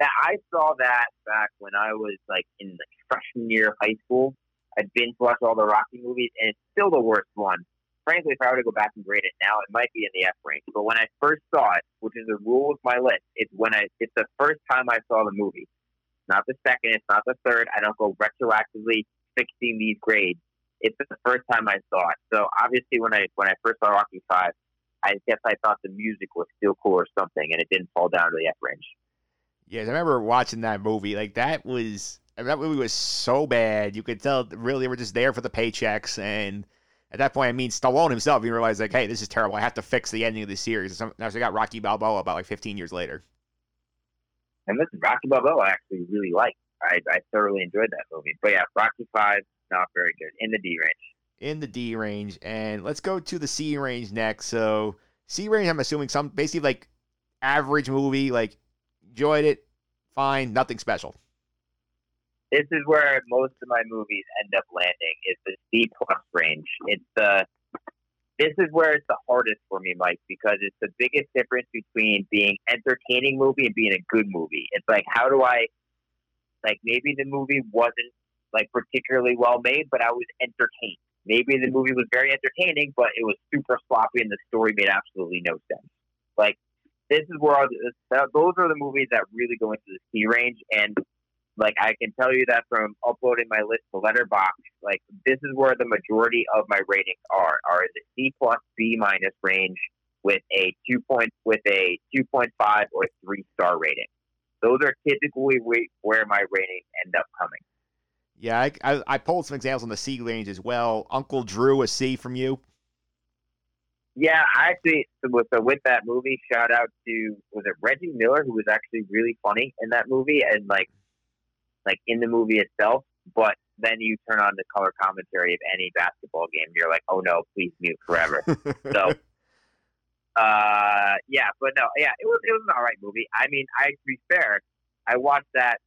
I saw that back when I was like in the freshman year of high school. I'd been to watch all the Rocky movies, and it's still the worst one. Frankly, if I were to go back and grade it now, it might be in the F range. But when I first saw it, which is a rule of my list, it's when I it's the first time I saw the movie. Not the second, it's not the third. I don't go retroactively fixing these grades. It's the first time I saw it. So obviously, when I when I first saw Rocky Five, I guess I thought the music was still cool or something, and it didn't fall down to the F range. Yes, I remember watching that movie. Like that was I mean, that movie was so bad. You could tell really they were just there for the paychecks. And at that point, I mean, Stallone himself, he realized like, hey, this is terrible. I have to fix the ending of the series. So I got Rocky Balboa about like 15 years later. And listen, Rocky Balboa I actually really liked. I, I thoroughly enjoyed that movie. But yeah, Rocky Five not very good in the D range. in the D range. And let's go to the C range next. So C range, I'm assuming some basically like average movie, like enjoyed it, fine, nothing special. This is where most of my movies end up landing. Is the C plus range. It's the this is where it's the hardest for me, Mike, because it's the biggest difference between being entertaining movie and being a good movie. It's like how do I like maybe the movie wasn't like particularly well made, but I was entertained. maybe the movie was very entertaining, but it was super sloppy and the story made absolutely no sense. Like this is where all the, those are the movies that really go into the C range, and like I can tell you that from uploading my list to Letterboxd, like this is where the majority of my ratings are are in the C plus B minus range with a two point with a two point five or three star rating. Those are typically where my ratings end up coming. Yeah, I, I, I pulled some examples on the C range as well. Uncle Drew, a C from you. Yeah, I actually with so with that movie, shout out to was it Reggie Miller who was actually really funny in that movie and like like in the movie itself, but then you turn on the color commentary of any basketball game, you're like, oh no, please mute forever. so, uh, yeah, but no, yeah, it was it was an all right movie. I mean, I to be fair, I watched that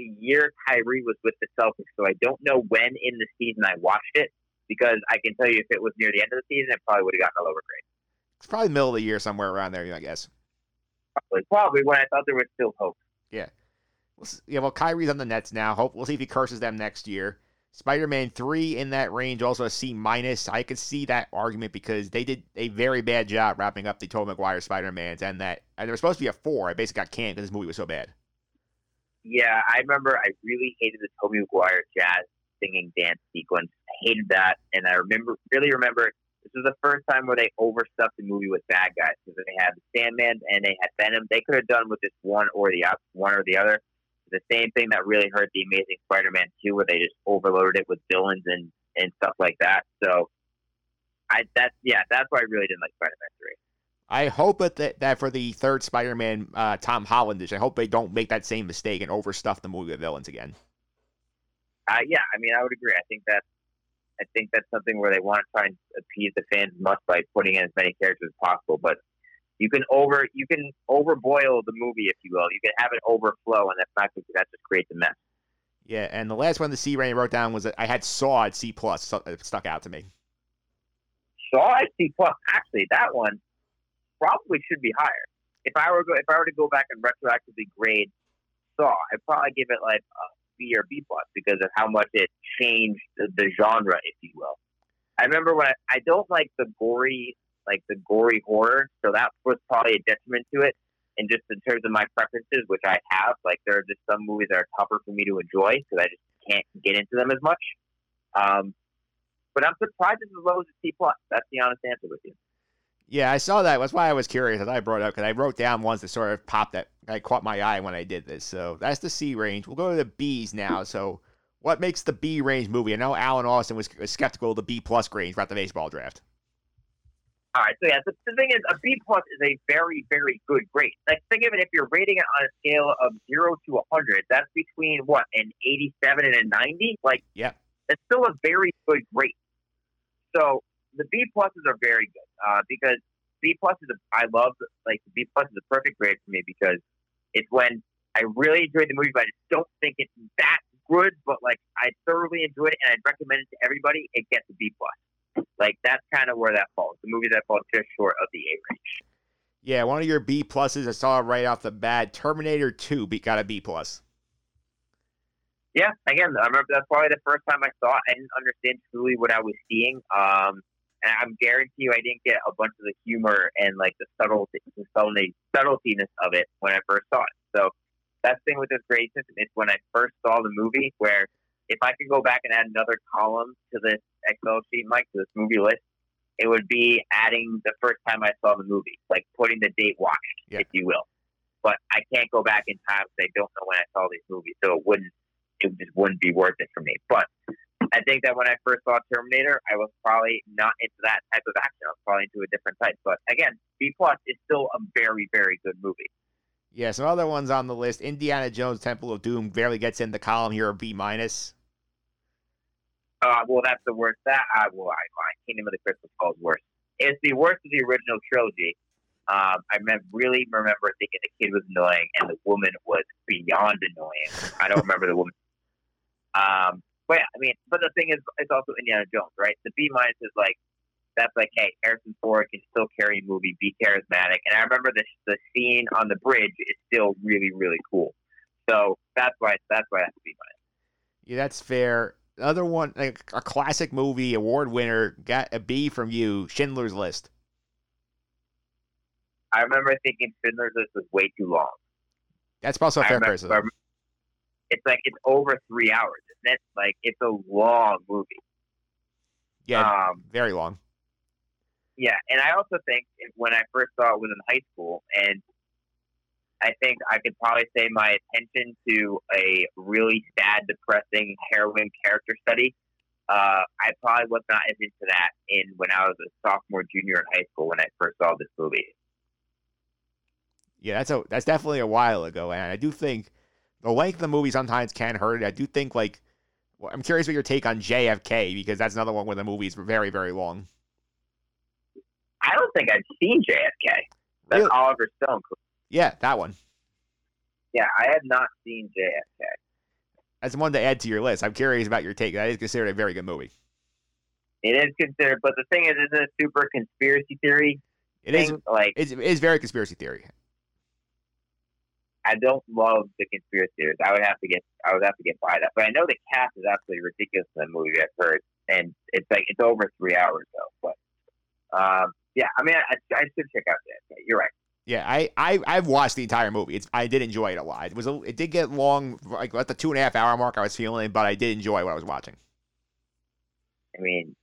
the year Kyrie was with the Celtics, so I don't know when in the season I watched it because I can tell you if it was near the end of the season, it probably would have gotten a lower grade. It's probably middle of the year, somewhere around there, I guess. Probably, probably when I thought there was still hope. Yeah. Yeah, well, Kyrie's on the Nets now. Hope we'll see if he curses them next year. Spider-Man three in that range, also a C minus. I could see that argument because they did a very bad job wrapping up the Tobey Maguire Spider-Mans, and that and there was supposed to be a four. I basically got canned because this movie was so bad. Yeah, I remember I really hated the Tobey Maguire jazz singing dance sequence. I hated that, and I remember really remember this was the first time where they overstuffed the movie with bad guys because they had the Sandman and they had Venom. They could have done with just one or the one or the other. The same thing that really hurt the Amazing Spider-Man 2, where they just overloaded it with villains and and stuff like that. So, I that's yeah, that's why I really didn't like Spider-Man 3. I hope that that, that for the third Spider-Man, uh, Tom Hollandish, I hope they don't make that same mistake and overstuff the movie with villains again. Uh, yeah, I mean, I would agree. I think that I think that's something where they want to try and appease the fans as much by putting in as many characters as possible. But you can over you can overboil the movie, if you will. You can have it overflow, and that's not. That just creates a mess. Yeah, and the last one the C I wrote down was that I had Saw at C plus. So it stuck out to me. Saw at C plus. Actually, that one probably should be higher. If I were go, if I were to go back and retroactively grade Saw, I'd probably give it like a B or B plus because of how much it changed the, the genre, if you will. I remember when I, I don't like the gory, like the gory horror, so that was probably a detriment to it. And just in terms of my preferences, which I have, like there are just some movies that are tougher for me to enjoy because I just can't get into them as much. Um, but I'm surprised it's as low as a C plus. That's the honest answer with you. Yeah, I saw that. That's why I was curious. As I brought it up because I wrote down ones that sort of popped that I caught my eye when I did this. So that's the C range. We'll go to the B's now. So what makes the B range movie? I know Alan Austin was was skeptical of the B plus range throughout the baseball draft. All right, so yeah, the, the thing is, a B plus is a very, very good grade. Like, think of it if you're rating it on a scale of zero to a hundred, that's between what an eighty-seven and a ninety. Like, yeah, it's still a very good grade. So the B pluses are very good uh, because B plus is a, I love like the B plus is a perfect grade for me because it's when I really enjoyed the movie, but I just don't think it's that good. But like I thoroughly enjoyed it and I'd recommend it to everybody. It gets a B plus. Like that's kind of where that falls. The movie that falls just short of the A range. Yeah, one of your B pluses I saw right off the bat. Terminator Two be, got a B plus. Yeah, again, I remember that's probably the first time I saw it. I didn't understand truly what I was seeing. Um, and I'm guarantee you, I didn't get a bunch of the humor and like the subtlety, the subtlety, subtletiness of it when I first saw it. So that's the thing with this grade system. It's when I first saw the movie where if I could go back and add another column to this Excel sheet, Mike, to this movie list, it would be adding the first time I saw the movie, like putting the date watched, Yeah. if you will. But I can't go back in time because I don't know when I saw these movies, so it wouldn't it just wouldn't be worth it for me. But I think that when I first saw Terminator, I was probably not into that type of action. I was probably into a different type. But again, B plus is still a very, very good movie. Yeah, some other ones on the list. Indiana Jones Temple of Doom barely gets in the column here, a B minus. Uh, well, that's the worst. That I will. I, I Kingdom of the Crystal Skull is worse. It's the worst of the original trilogy. Um, I really remember thinking the kid was annoying and the woman was beyond annoying. I don't remember the woman. Um, but yeah, I mean, but the thing is, it's also Indiana Jones, right? The B minus is like that's like, hey, Harrison Ford can still carry a movie, be charismatic, and I remember the the scene on the bridge is still really, really cool. So that's why that's why that's B minus. Yeah, that's fair. another one, like a classic movie, award winner, got a B from you. Schindler's List. I remember thinking Schindler's List was way too long. That's also a fair criticism. It's like it's over three hours, isn't? Like it's a long movie. Yeah, Um, very long. Yeah, and I also think when I first saw it was in high school, and I think I could probably say my attention to a really sad, depressing heroin character study. Uh, I probably was not as into that in when I was a sophomore, junior in high school when I first saw this movie. Yeah, that's a that's definitely a while ago, and I do think the length of the movie sometimes can hurt it. I do think like well, I'm curious what your take on JFK because that's another one where the movie's very very long. I don't think I've seen JFK. That's Really? Oliver Stone. Yeah, that one. Yeah, I have not seen JFK. That's one to add to your list. I'm curious about your take. That is considered a very good movie. It is considered, but the thing is, is it's a super conspiracy theory It is. thing. Like, it is very conspiracy theory. I don't love the conspiracy theories. I would have to get I would have to get by that. But I know the cast is absolutely ridiculous in the movie I've heard. And it's like it's over three hours though. But um yeah, I mean I, I should check out that. You're right. Yeah, I, I I've watched the entire movie. It's I did enjoy it a lot. It was a, it did get long, like at the two and a half hour mark. I was feeling, but I did enjoy what I was watching. I mean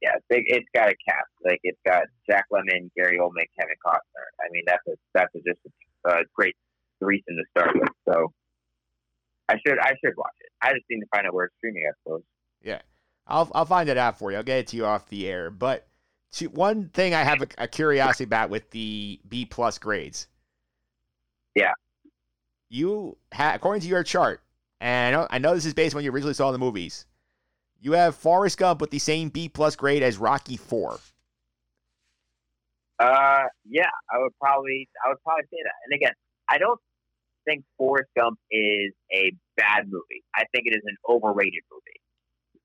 yeah, it's, it's got a cast. Like it's got Jack Lemmon, Gary Oldman, Kevin Costner. I mean that's a that's a, just a uh, great threesome to start with. So I should I should watch it. I just need to find out where it's streaming, I suppose. Yeah, I'll I'll find it out for you. I'll get it to you off the air. But to, one thing I have a, a curiosity about with the B plus grades. Yeah. You ha- according to your chart, and I know, I know this is based on when you originally saw the movies. You have Forrest Gump with the same B plus grade as Rocky Four. Uh, yeah, I would probably, I would probably say that. And again, I don't think Forrest Gump is a bad movie. I think it is an overrated movie,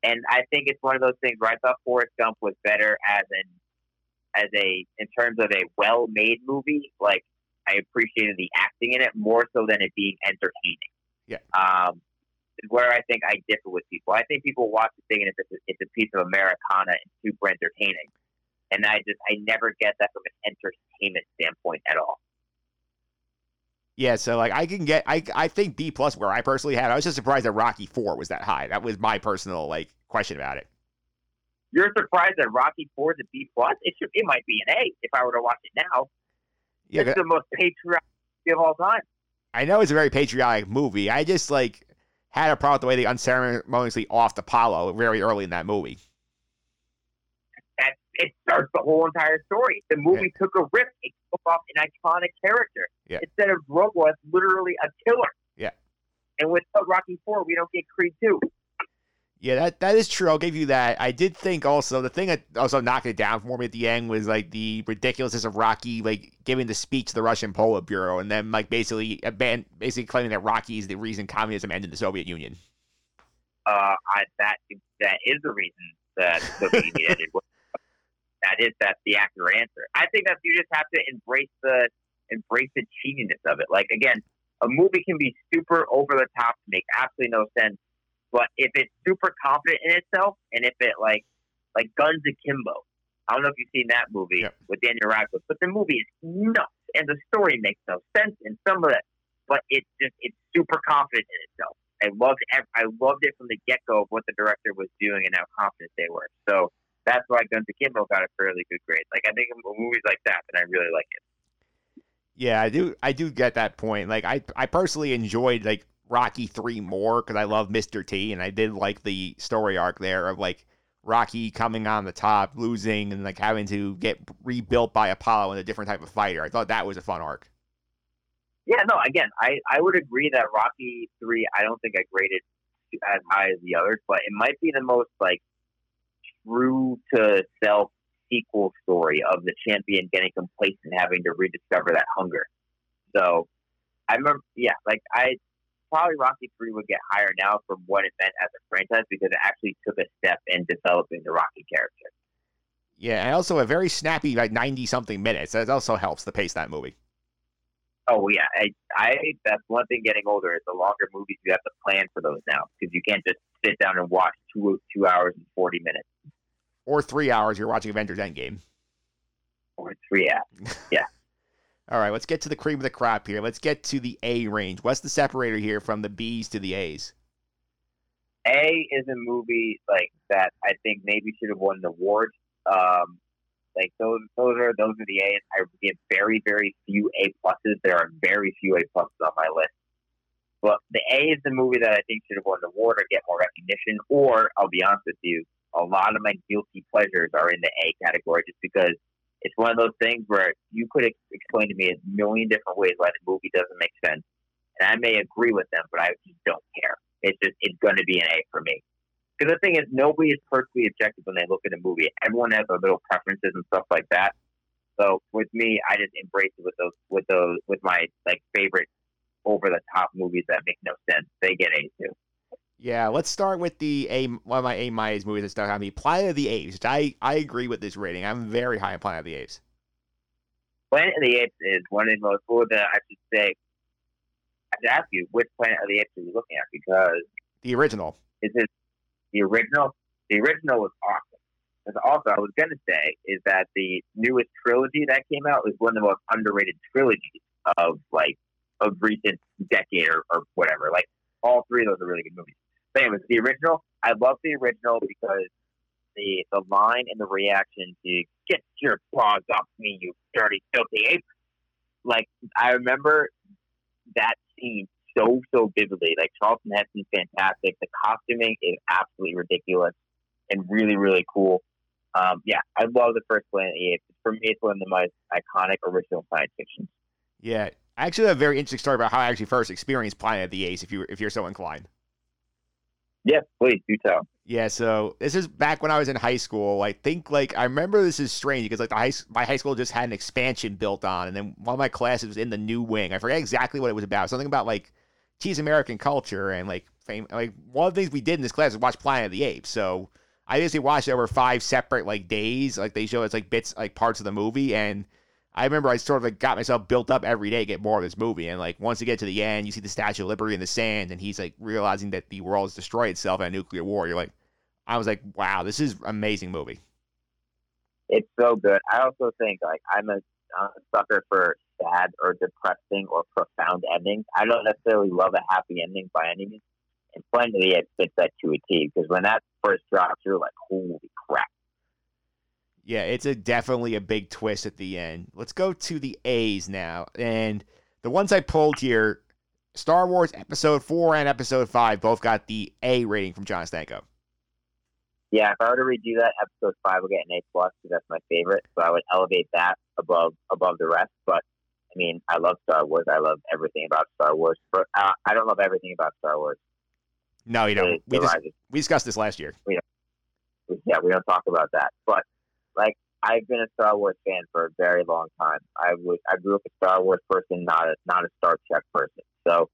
and I think it's one of those things where I thought Forrest Gump was better as an, as a, in terms of a well-made movie. Like I appreciated the acting in it more so than it being entertaining. Yeah. Um, where I think I differ with people. I think people watch the thing and it's a, it's a piece of Americana and super entertaining and I just I never get that from an entertainment standpoint at all. Yeah, so like I can get I I think B plus where I personally had. I was just surprised that Rocky Four was that high. That was my personal like question about it. You're surprised that Rocky Four is a B plus? It should it might be an A if I were to watch it now. Yeah, it's the most patriotic of all time. I know it's a very patriotic movie. I just like had a problem with the way they unceremoniously offed Apollo very early in that movie. It starts the whole entire story. The movie took a rip. It took off an iconic character. Yeah. Instead of Robo as literally a killer. Yeah. And without Rocky Four, we don't get Creed Two. Yeah, that that is true. I'll give you that. I did think also the thing that also knocked it down for me at the end was like the ridiculousness of Rocky like giving the speech to the Russian Politburo and then like basically aban- basically claiming that Rocky is the reason communism ended the Soviet Union. uh, I, that that is the reason that the movie ended. That is that's the accurate answer. I think that you just have to embrace the embrace the cheesiness of it. Like again, a movie can be super over the top, make absolutely no sense. But if it's super confident in itself, and if it like like Guns Akimbo, I don't know if you've seen that movie with Daniel Radcliffe, but the movie is nuts, and the story makes no sense in some of it. But it's just it's super confident in itself. I loved I loved it from the get go of what the director was doing and how confident they were. So that's why Guns Akimbo got a fairly good grade. Like I think movies like that, and I really like it. Yeah, I do. I do get that point. Like, I I personally enjoyed like Rocky three more because I love Mr. T, and I did like the story arc there of like Rocky coming on the top, losing, and like having to get rebuilt by Apollo and a different type of fighter. I thought that was a fun arc. Yeah, no, again, I, I would agree that Rocky three I don't think I graded as high as the others, but it might be the most like true to self sequel story of the champion getting complacent having to rediscover that hunger. So I remember yeah, like I probably Rocky three would get higher now from what it meant as a franchise because it actually took a step in developing the Rocky character. Yeah, and also a very snappy like ninety something minutes. That also helps the pace that movie. Oh yeah, I, I that's one thing getting older is the longer movies you have to plan for those now because you can't just sit down and watch two two hours and forty minutes Or three hours, you're watching Avengers Endgame. or three hours. Yeah. All right, let's get to the cream of the crop here. Let's get to the A range. What's the separator here from the B's to the A's? A is a movie like that I think maybe should have won an award. Um, like those those are those are the A's. I give very very few A pluses. There are very few A pluses on my list. But the A is the movie that I think should have won an award or get more recognition. Or I'll be honest with you, a lot of my guilty pleasures are in the A category just because it's one of those things where you could ex- explain to me a million different ways why the movie doesn't make sense, and I may agree with them, but I just don't care. It's just it's going to be an A for me. Because the thing is, nobody is perfectly objective when they look at a movie. Everyone has their little preferences and stuff like that. So with me, I just embrace it with those, with those, with my like favorite over the top movies that make no sense. They get A too. Yeah, let's start with the A. One of my A minus movies that stuck on me, Planet of the Apes. which I I agree with this rating. I'm very high on Planet of the Apes. Planet of the Apes is one of the most, or the I should say, I should ask you which Planet of the Apes are you looking at because The original. is it the original? The original was awesome. And also, I was going to say is that the newest trilogy that came out is one of the most underrated trilogies of like of recent decade or, or whatever. Like all three of those are really good movies. But anyways, the original, I love the original because the the line and the reaction to "Get your paws off me, you dirty, filthy ape!" Like I remember that scene so so vividly. Like Charlton Heston's fantastic. The costuming is absolutely ridiculous and really really cool. Um, yeah, I love the first Planet of the Apes. For me, it's one of the most iconic original science fiction. Yeah, I actually have a very interesting story about how I actually first experienced Planet of the Apes. If you if you're so inclined. Yeah, please do tell. Yeah, so this is back when I was in high school. I think like I remember this is strange because like the high, my high school just had an expansion built on, and then one of my classes was in the new wing. I forget exactly what it was about. Something about like cheese American culture and like fame. Like one of the things we did in this class was watch Planet of the Apes. So I basically watched it over five separate like days. Like they show us like bits like parts of the movie, and I remember I sort of like got myself built up every day to get more of this movie. And like once you get to the end, you see the Statue of Liberty in the sand, and he's like realizing that the world has destroyed itself in a nuclear war. You're like, I was like, wow, this is amazing movie. It's so good. I also think like I'm a, sucker for sad or depressing or profound endings. I don't necessarily love a happy ending by any means. And the Apes fits that to a T because when that first drops, you're like, holy. Yeah, it's a definitely a big twist at the end. Let's go to the A's now. And the ones I pulled here, Star Wars Episode 4 and Episode 5 both got the A rating from John Stanko. Yeah, if I were to redo that, episode five will get an A plus because that's my favorite. So I would elevate that above above the rest. But I mean, I love Star Wars. I love everything about Star Wars. But uh, I don't love everything about Star Wars. No, you don't. We, dis- we discussed this last year. yeah, we don't talk about that. But like, I've been a Star Wars fan for a very long time. I was I grew up a Star Wars person, not a not a Star Trek person. So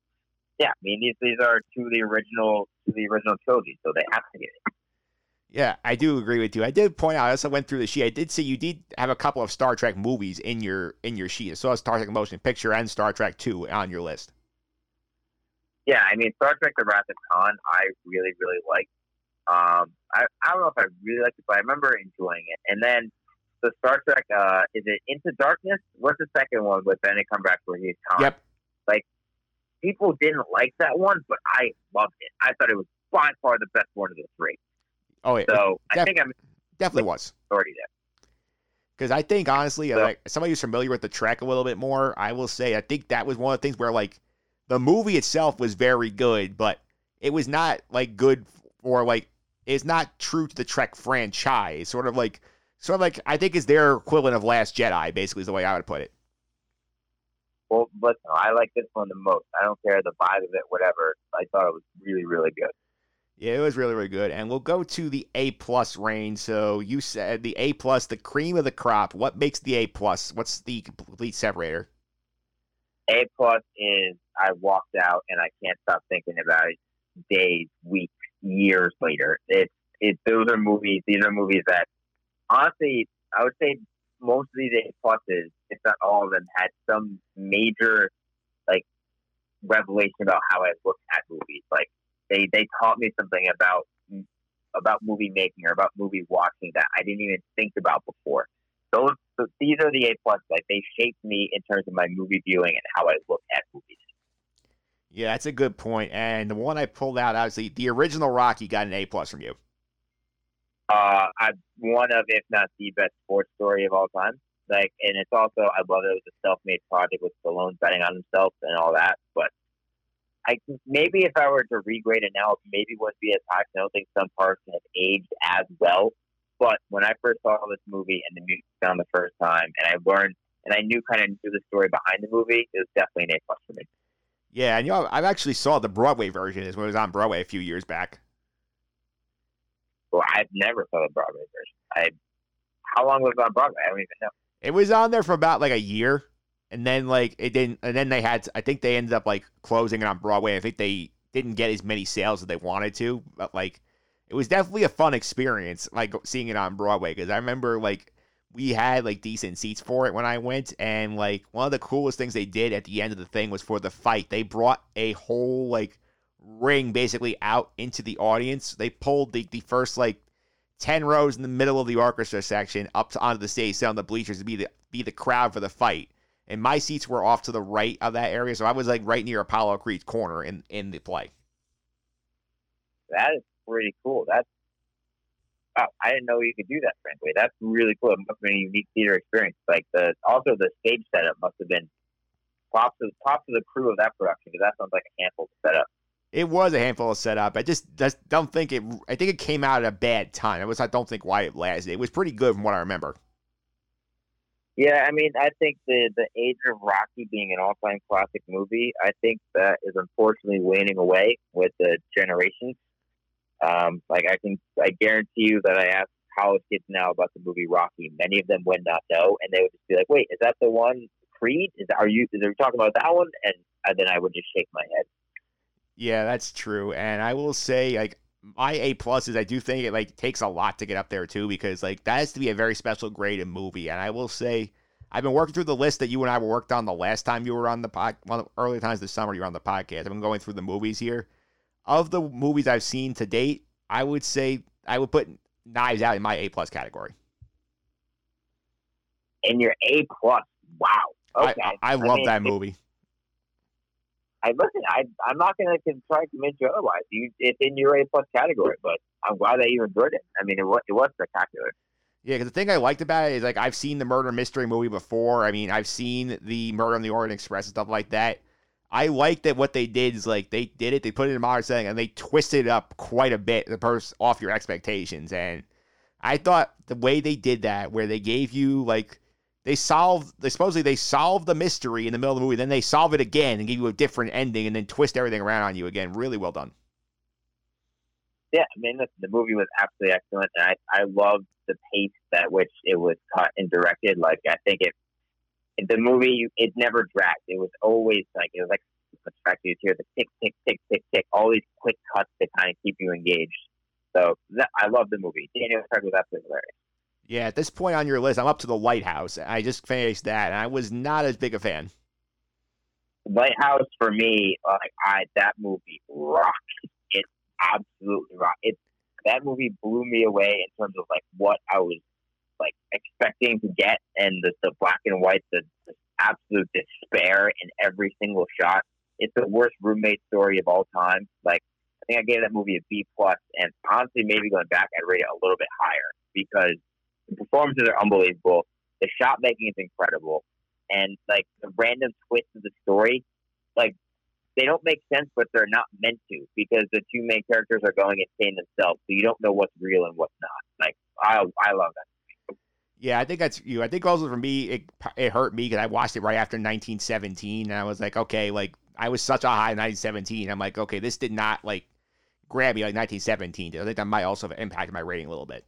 yeah, I mean these these are two of the original two of the original trilogy, so they have to get it. Yeah, I do agree with you. I did point out. As I went through the sheet. I did see you did have a couple of Star Trek movies in your in your sheet. I saw Star Trek Motion Picture and Star Trek Two on your list. Yeah, I mean Star Trek: The Wrath of Khan, I really really liked. Um, I I don't know if I really liked it, but I remember enjoying it. And then the Star Trek, uh, is it Into Darkness? What's the second one with Benedict Cumberbatch where he's Khan? Yep. Like people didn't like that one, but I loved it. I thought it was by far the best one of the three. Oh, yeah, So I think I'm definitely was. already there. Because I think honestly, Yeah. like somebody who's familiar with the Trek a little bit more, I will say I think that was one of the things where like the movie itself was very good, but it was not like good or like it's not true to the Trek franchise. Sort of like sort of like I think is their equivalent of Last Jedi, basically is the way I would put it. Well, listen, I like this one the most. I don't care the vibe of it, whatever. I thought it was really, really good. Yeah, it was really, really good. And we'll go to the A plus range. So you said the A plus, the cream of the crop. What makes the A plus? What's the complete separator? A plus is I walked out and I can't stop thinking about it days, weeks, years later. It's it those are movies these are movies that honestly I would say most of these A pluses, if not all of them, had some major like revelation about how I look at movies. Like they they taught me something about about movie making or about movie watching that I didn't even think about before. Those so these are the A plus. Like they shaped me in terms of my movie viewing and how I look at movies. Yeah, that's a good point. And the one I pulled out, obviously, the original Rocky got an A plus from you. Uh, I one of, if not the best sports story of all time. Like, and it's also I love it. It was a self-made project with Stallone betting on himself and all that. But I maybe if I were to regrade it now, it maybe wouldn't be as high. I don't think some parts have aged as well. But when I first saw this movie and the music sound the first time, and I learned and I knew kind of knew the story behind the movie, it was definitely an A plus for me. Yeah, and you know, I've actually saw the Broadway version is when it was on Broadway a few years back. Well, I've never saw the Broadway version. I how long was it on Broadway? I don't even know. It was on there for about like a year, and then like it didn't, and then they had, I think they ended up like closing it on Broadway. I think they didn't get as many sales as they wanted to, but like it was definitely a fun experience, like seeing it on Broadway. Because I remember like we had like decent seats for it when I went, and like one of the coolest things they did at the end of the thing was for the fight. They brought a whole like ring basically out into the audience. They pulled the, the first like ten rows in the middle of the orchestra section up to onto the stage, sit on the bleachers to be the be the crowd for the fight. And my seats were off to the right of that area, so I was like right near Apollo Creed's corner in in the play. That is pretty cool. That's wow, I didn't know you could do that. Frankly, that's really cool. It must have been a unique theater experience. Like the also the stage setup must have been props to props to the crew of that production because that sounds like a handful to set up. It was a handful of setup. I just, just don't think it. I think it came out at a bad time. I was. I don't think why it lasted. It was pretty good from what I remember. Yeah, I mean, I think the the age of Rocky being an all time classic movie, I think that is unfortunately waning away with the generations. Um, like I can, I guarantee you that I ask college kids now about the movie Rocky, many of them would not know, and they would just be like, "Wait, is that the one Creed? Is are you? Is are talking about that one?" And, and then I would just shake my head. Yeah, that's true. And I will say, like, my A plus is I do think it like takes a lot to get up there too, because like that has to be a very special grade in movie. And I will say, I've been working through the list that you and I worked on the last time you were on the pod, one of the early times this summer you were on the podcast. I've been going through the movies here. Of the movies I've seen to date, I would say I would put Knives Out in my A plus category. In your A plus, wow. Okay, I, I, I love mean, that movie. I listen. I I'm not going to try to convince you otherwise. You, it's in your A plus category, but I'm glad that you enjoyed it. I mean, it was it was spectacular. Yeah, because the thing I liked about it is like I've seen the murder mystery movie before. I mean, I've seen the Murder on the Orient Express and stuff like that. I like that what they did is like they did it, they put it in a modern setting, and they twisted it up quite a bit to purse off your expectations. And I thought the way they did that, where they gave you like they solved, they supposedly they solved the mystery in the middle of the movie, then they solve it again and give you a different ending, and then twist everything around on you again. Really well done. Yeah, I mean, listen, the movie was absolutely excellent, and I I loved the pace at which it was cut and directed. Like, I think it the movie it never dragged. It was always like it was like you hear the tick tick tick tick tick, all these quick cuts to kind of keep you engaged. So that, I love the movie. Daniel Craig was absolutely hilarious. Yeah, at this point on your list, I'm up to the Lighthouse. I just finished that, and I was not as big a fan. Lighthouse for me, like I that movie rocks. It absolutely rocks. It that movie blew me away in terms of like what I was like expecting to get, and the, the black and white, the, the absolute despair in every single shot. It's the worst roommate story of all time. Like I think I gave that movie a B plus, and honestly, maybe going back, I'd rate it a little bit higher because the performances are unbelievable. The shot making is incredible, and like the random twists of the story, like they don't make sense, but they're not meant to because the two main characters are going insane themselves, so you don't know what's real and what's not. Like I, I love that. Yeah, I think that's you. I think also for me, it it hurt me because I watched it right after 1917, and I was like, okay, like I was such a high 1917. I'm like, okay, this did not like grab me like 1917. I think that might also have impacted my rating a little bit.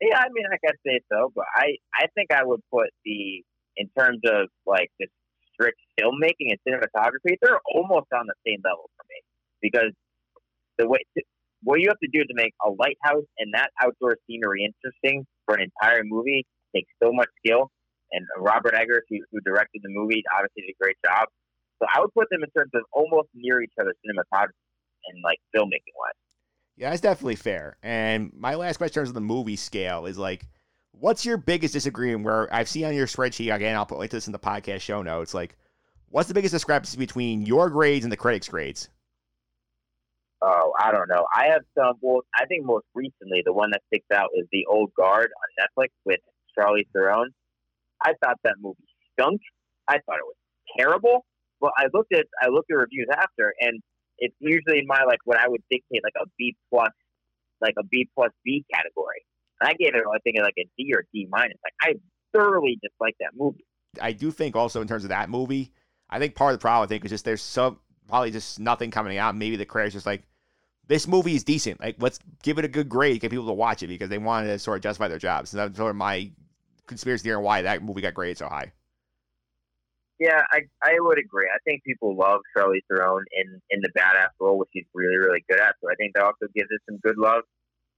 Yeah, I mean, I could say so, but I, I think I would put the in terms of like the strict filmmaking and cinematography, they're almost on the same level for me because the way what you have to do to make a lighthouse and that outdoor scenery interesting for an entire movie takes so much skill. and Robert Eggers, who, who directed the movie, obviously did a great job. So I would put them in terms of almost near each other cinematography and like filmmaking wise. Yeah, that's definitely fair. And my last question in terms of the movie scale is like, what's your biggest disagreement? Where I've seen on your spreadsheet again, I'll put like this in the podcast show notes. Like, what's the biggest discrepancy between your grades and the critics' grades? Oh, I don't know. I have some. Well, I think most recently the one that sticks out is the Old Guard on Netflix with Charlize Theron. I thought that movie stunk. I thought it was terrible. But I looked at I looked at reviews after, and it's usually in my like what I would dictate like a B plus, like a B plus B category. And I gave it I think like a D or D minus. Like I thoroughly disliked that movie. I do think also in terms of that movie, I think part of the problem I think is just there's some probably just nothing coming out. Maybe the creator's just like this movie is decent. Like let's give it a good grade, get people to watch it because they wanted to sort of justify their jobs. And that's sort of my conspiracy theory on why that movie got graded so high. Yeah, I I would agree. I think people love Charlize Theron in in the badass role, which she's really really good at. So I think that also gives it some good love.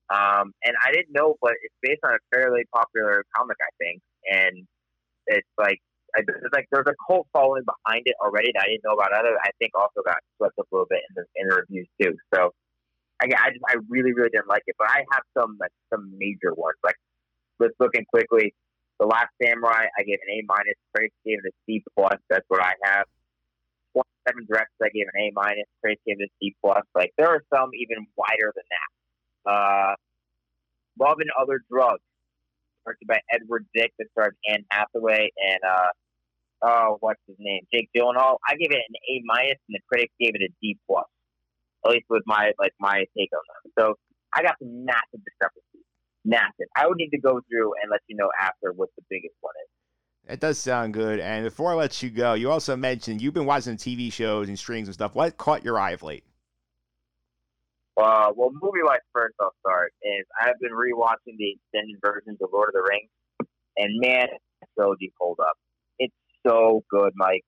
Um, and I didn't know, but it's based on a fairly popular comic, I think, and it's like I, there's like there's a cult following behind it already that I didn't know about. Other, I think also got swept up a little bit in the in the reviews too. So I I just I really really didn't like it, but I have some like some major ones. Like let's look in quickly. The Last Samurai, I gave an A minus. Trace gave it a C plus. That's what I have. Twenty Seven Directions, I gave an A minus. Trace gave it a C plus. Like there are some even wider than that. Uh, Love and Other Drugs, directed by Edward Zwick, that stars Anne Hathaway and uh, oh, what's his name, Jake Gyllenhaal. I gave it an A minus, and the critics gave it a D plus. At least with my like my take on them. So I got some massive discrepancies. Massive. I would need to go through and let you know after what the biggest one is. It does sound good. And before I let you go, you also mentioned you've been watching TV shows and streams and stuff. What caught your eye of late? Uh, well, movie wise, first I'll start is I've been rewatching the extended versions of Lord of the Rings, and man, that trilogy pulled up. It's so good, Mike.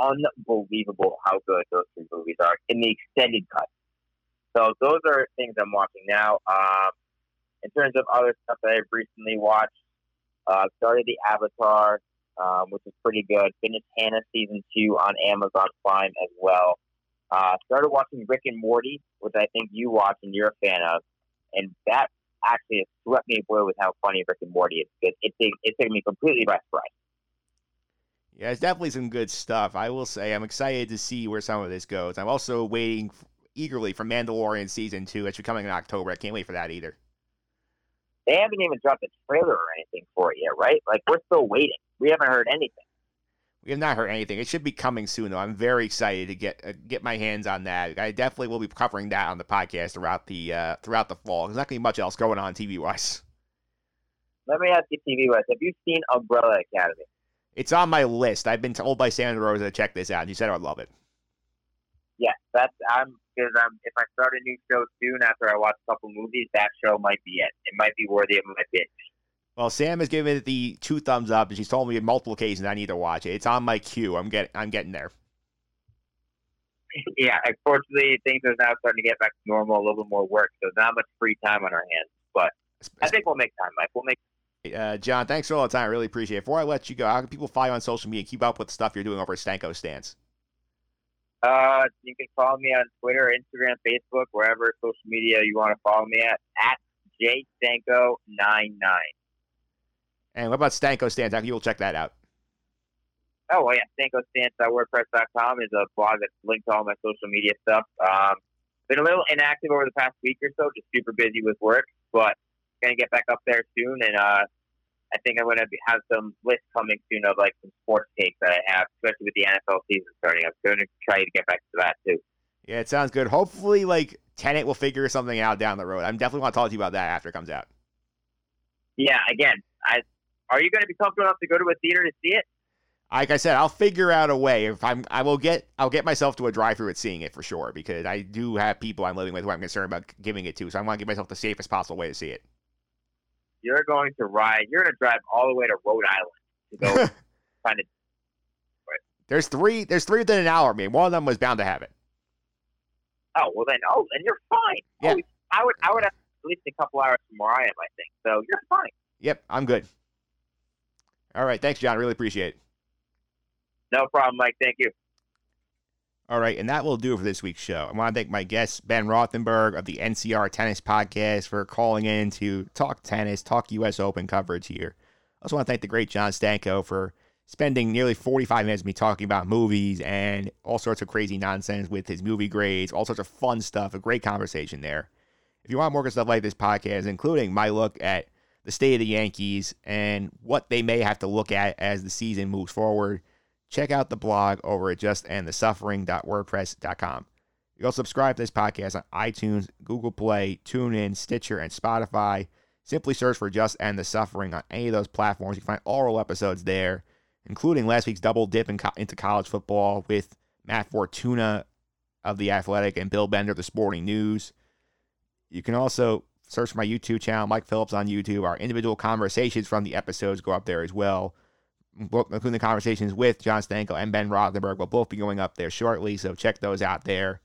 Unbelievable how good those three movies are in the extended cut. So those are things I'm watching now. Um, in terms of other stuff that I've recently watched, uh, started the Avatar, um, which is pretty good. Finished Hanna season two on Amazon Prime as well. Uh, started watching Rick and Morty, which I think you watch and you're a fan of, and that actually swept me away with how funny Rick and Morty is. It, it, it, taken me completely by surprise. Yeah, it's definitely some good stuff. I will say I'm excited to see where some of this goes. I'm also waiting f- eagerly for Mandalorian season two. It's coming in October. I can't wait for that either. They haven't even dropped a trailer or anything for it yet, right? Like we're still waiting. We haven't heard anything. We have not heard anything. It should be coming soon, though. I'm very excited to get uh, get my hands on that. I definitely will be covering that on the podcast throughout the uh, throughout the fall. There's not going to be much else going on TV wise. Let me ask you, TV West, have you seen Umbrella Academy? It's on my list. I've been told by Sandra Rosa to check this out. She said I would love it. Yes, that's I'm because I'm if I start a new show soon after I watch a couple movies, that show might be it. It might be worthy of my binge. Well, Sam has given it the two thumbs up, and she's told me on multiple occasions I need to watch it. It's on my queue. I'm get I'm getting there. yeah, unfortunately, things are now starting to get back to normal, a little bit more work, so not much free time on our hands. But I think we'll make time, Mike. We'll make. Uh, John, thanks for all the time. I really appreciate it. Before I let you go, how can people follow you on social media and keep up with the stuff you're doing over at Stanko Stance? Uh, you can follow me on Twitter, Instagram, Facebook, wherever social media you want to follow me at at jstanko99. And what about Stanko Stance? How can people check that out? Oh, well, yeah. StankoStance.wordpress.com is a blog that's linked to all my social media stuff. Um, been a little inactive over the past week or so, just super busy with work, but going to get back up there soon. And uh, I think I'm going to have some lists coming soon of like some sports takes that I have, especially with the NFL season starting. Up. So I'm going to try to get back to that too. Yeah, it sounds good. Hopefully, like Tenet will figure something out down the road. I'm definitely want to talk to you about that after it comes out. Yeah, again, I are you going to be comfortable enough to go to a theater to see it? Like I said, I'll figure out a way. If I'm, I will get, I'll get myself to a drive-through at seeing it for sure because I do have people I'm living with who I'm concerned about giving it to. So I want to give myself the safest possible way to see it. You're going to ride. You're going to drive all the way to Rhode Island to go find it. There's three. There's three within an hour. I mean, one of them was bound to have it. Oh well, then oh, then you're fine. Yeah. Oh, I would, I would have at least a couple hours from where I am. I think so. You're fine. Yep, I'm good. All right. Thanks, John. Really appreciate it. No problem, Mike. Thank you. All right, and that will do it for this week's show. I want to thank my guest, Ben Rothenberg of the NCR Tennis Podcast, for calling in to talk tennis, talk U.S. Open coverage here. I also want to thank the great John Stanko for spending nearly 45 minutes with me talking about movies and all sorts of crazy nonsense with his movie grades, all sorts of fun stuff. A great conversation there. If you want more good stuff like this podcast, including my look at the state of the Yankees and what they may have to look at as the season moves forward, check out the blog over at justendthesuffering.wordpress.com. You can subscribe to this podcast on iTunes, Google Play, TuneIn, Stitcher, and Spotify. Simply search for Just End the Suffering on any of those platforms. You can find all our episodes there, including last week's double dip in co- into college football with Matt Fortuna of The Athletic and Bill Bender of The Sporting News. You can also search my YouTube channel, Mike Phillips on YouTube. Our individual conversations from the episodes go up there as well including the conversations with John Stanko and Ben Rothenberg, will both be going up there shortly. So check those out there.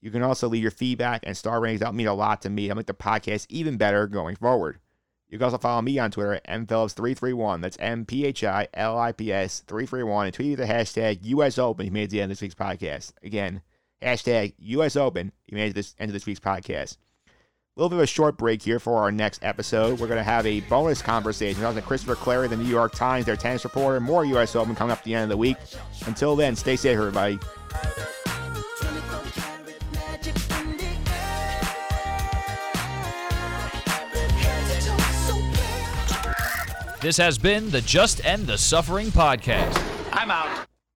You can also leave your feedback and star ratings. That mean a lot to me. That'll make the podcast even better going forward. You can also follow me on Twitter at mphillips331. That's M P H I L I P S 331. And tweet me with the hashtag US Open. You made it to the end of this week's podcast. Again, hashtag US Open. You made it to this end of this week's podcast. A little bit of a short break here for our next episode. We're going to have a bonus conversation I was with Christopher Clarey, the New York Times, their tennis reporter. More U.S. Open coming up at the end of the week. Until then, stay safe, everybody. This has been the Just End the Suffering podcast. I'm out.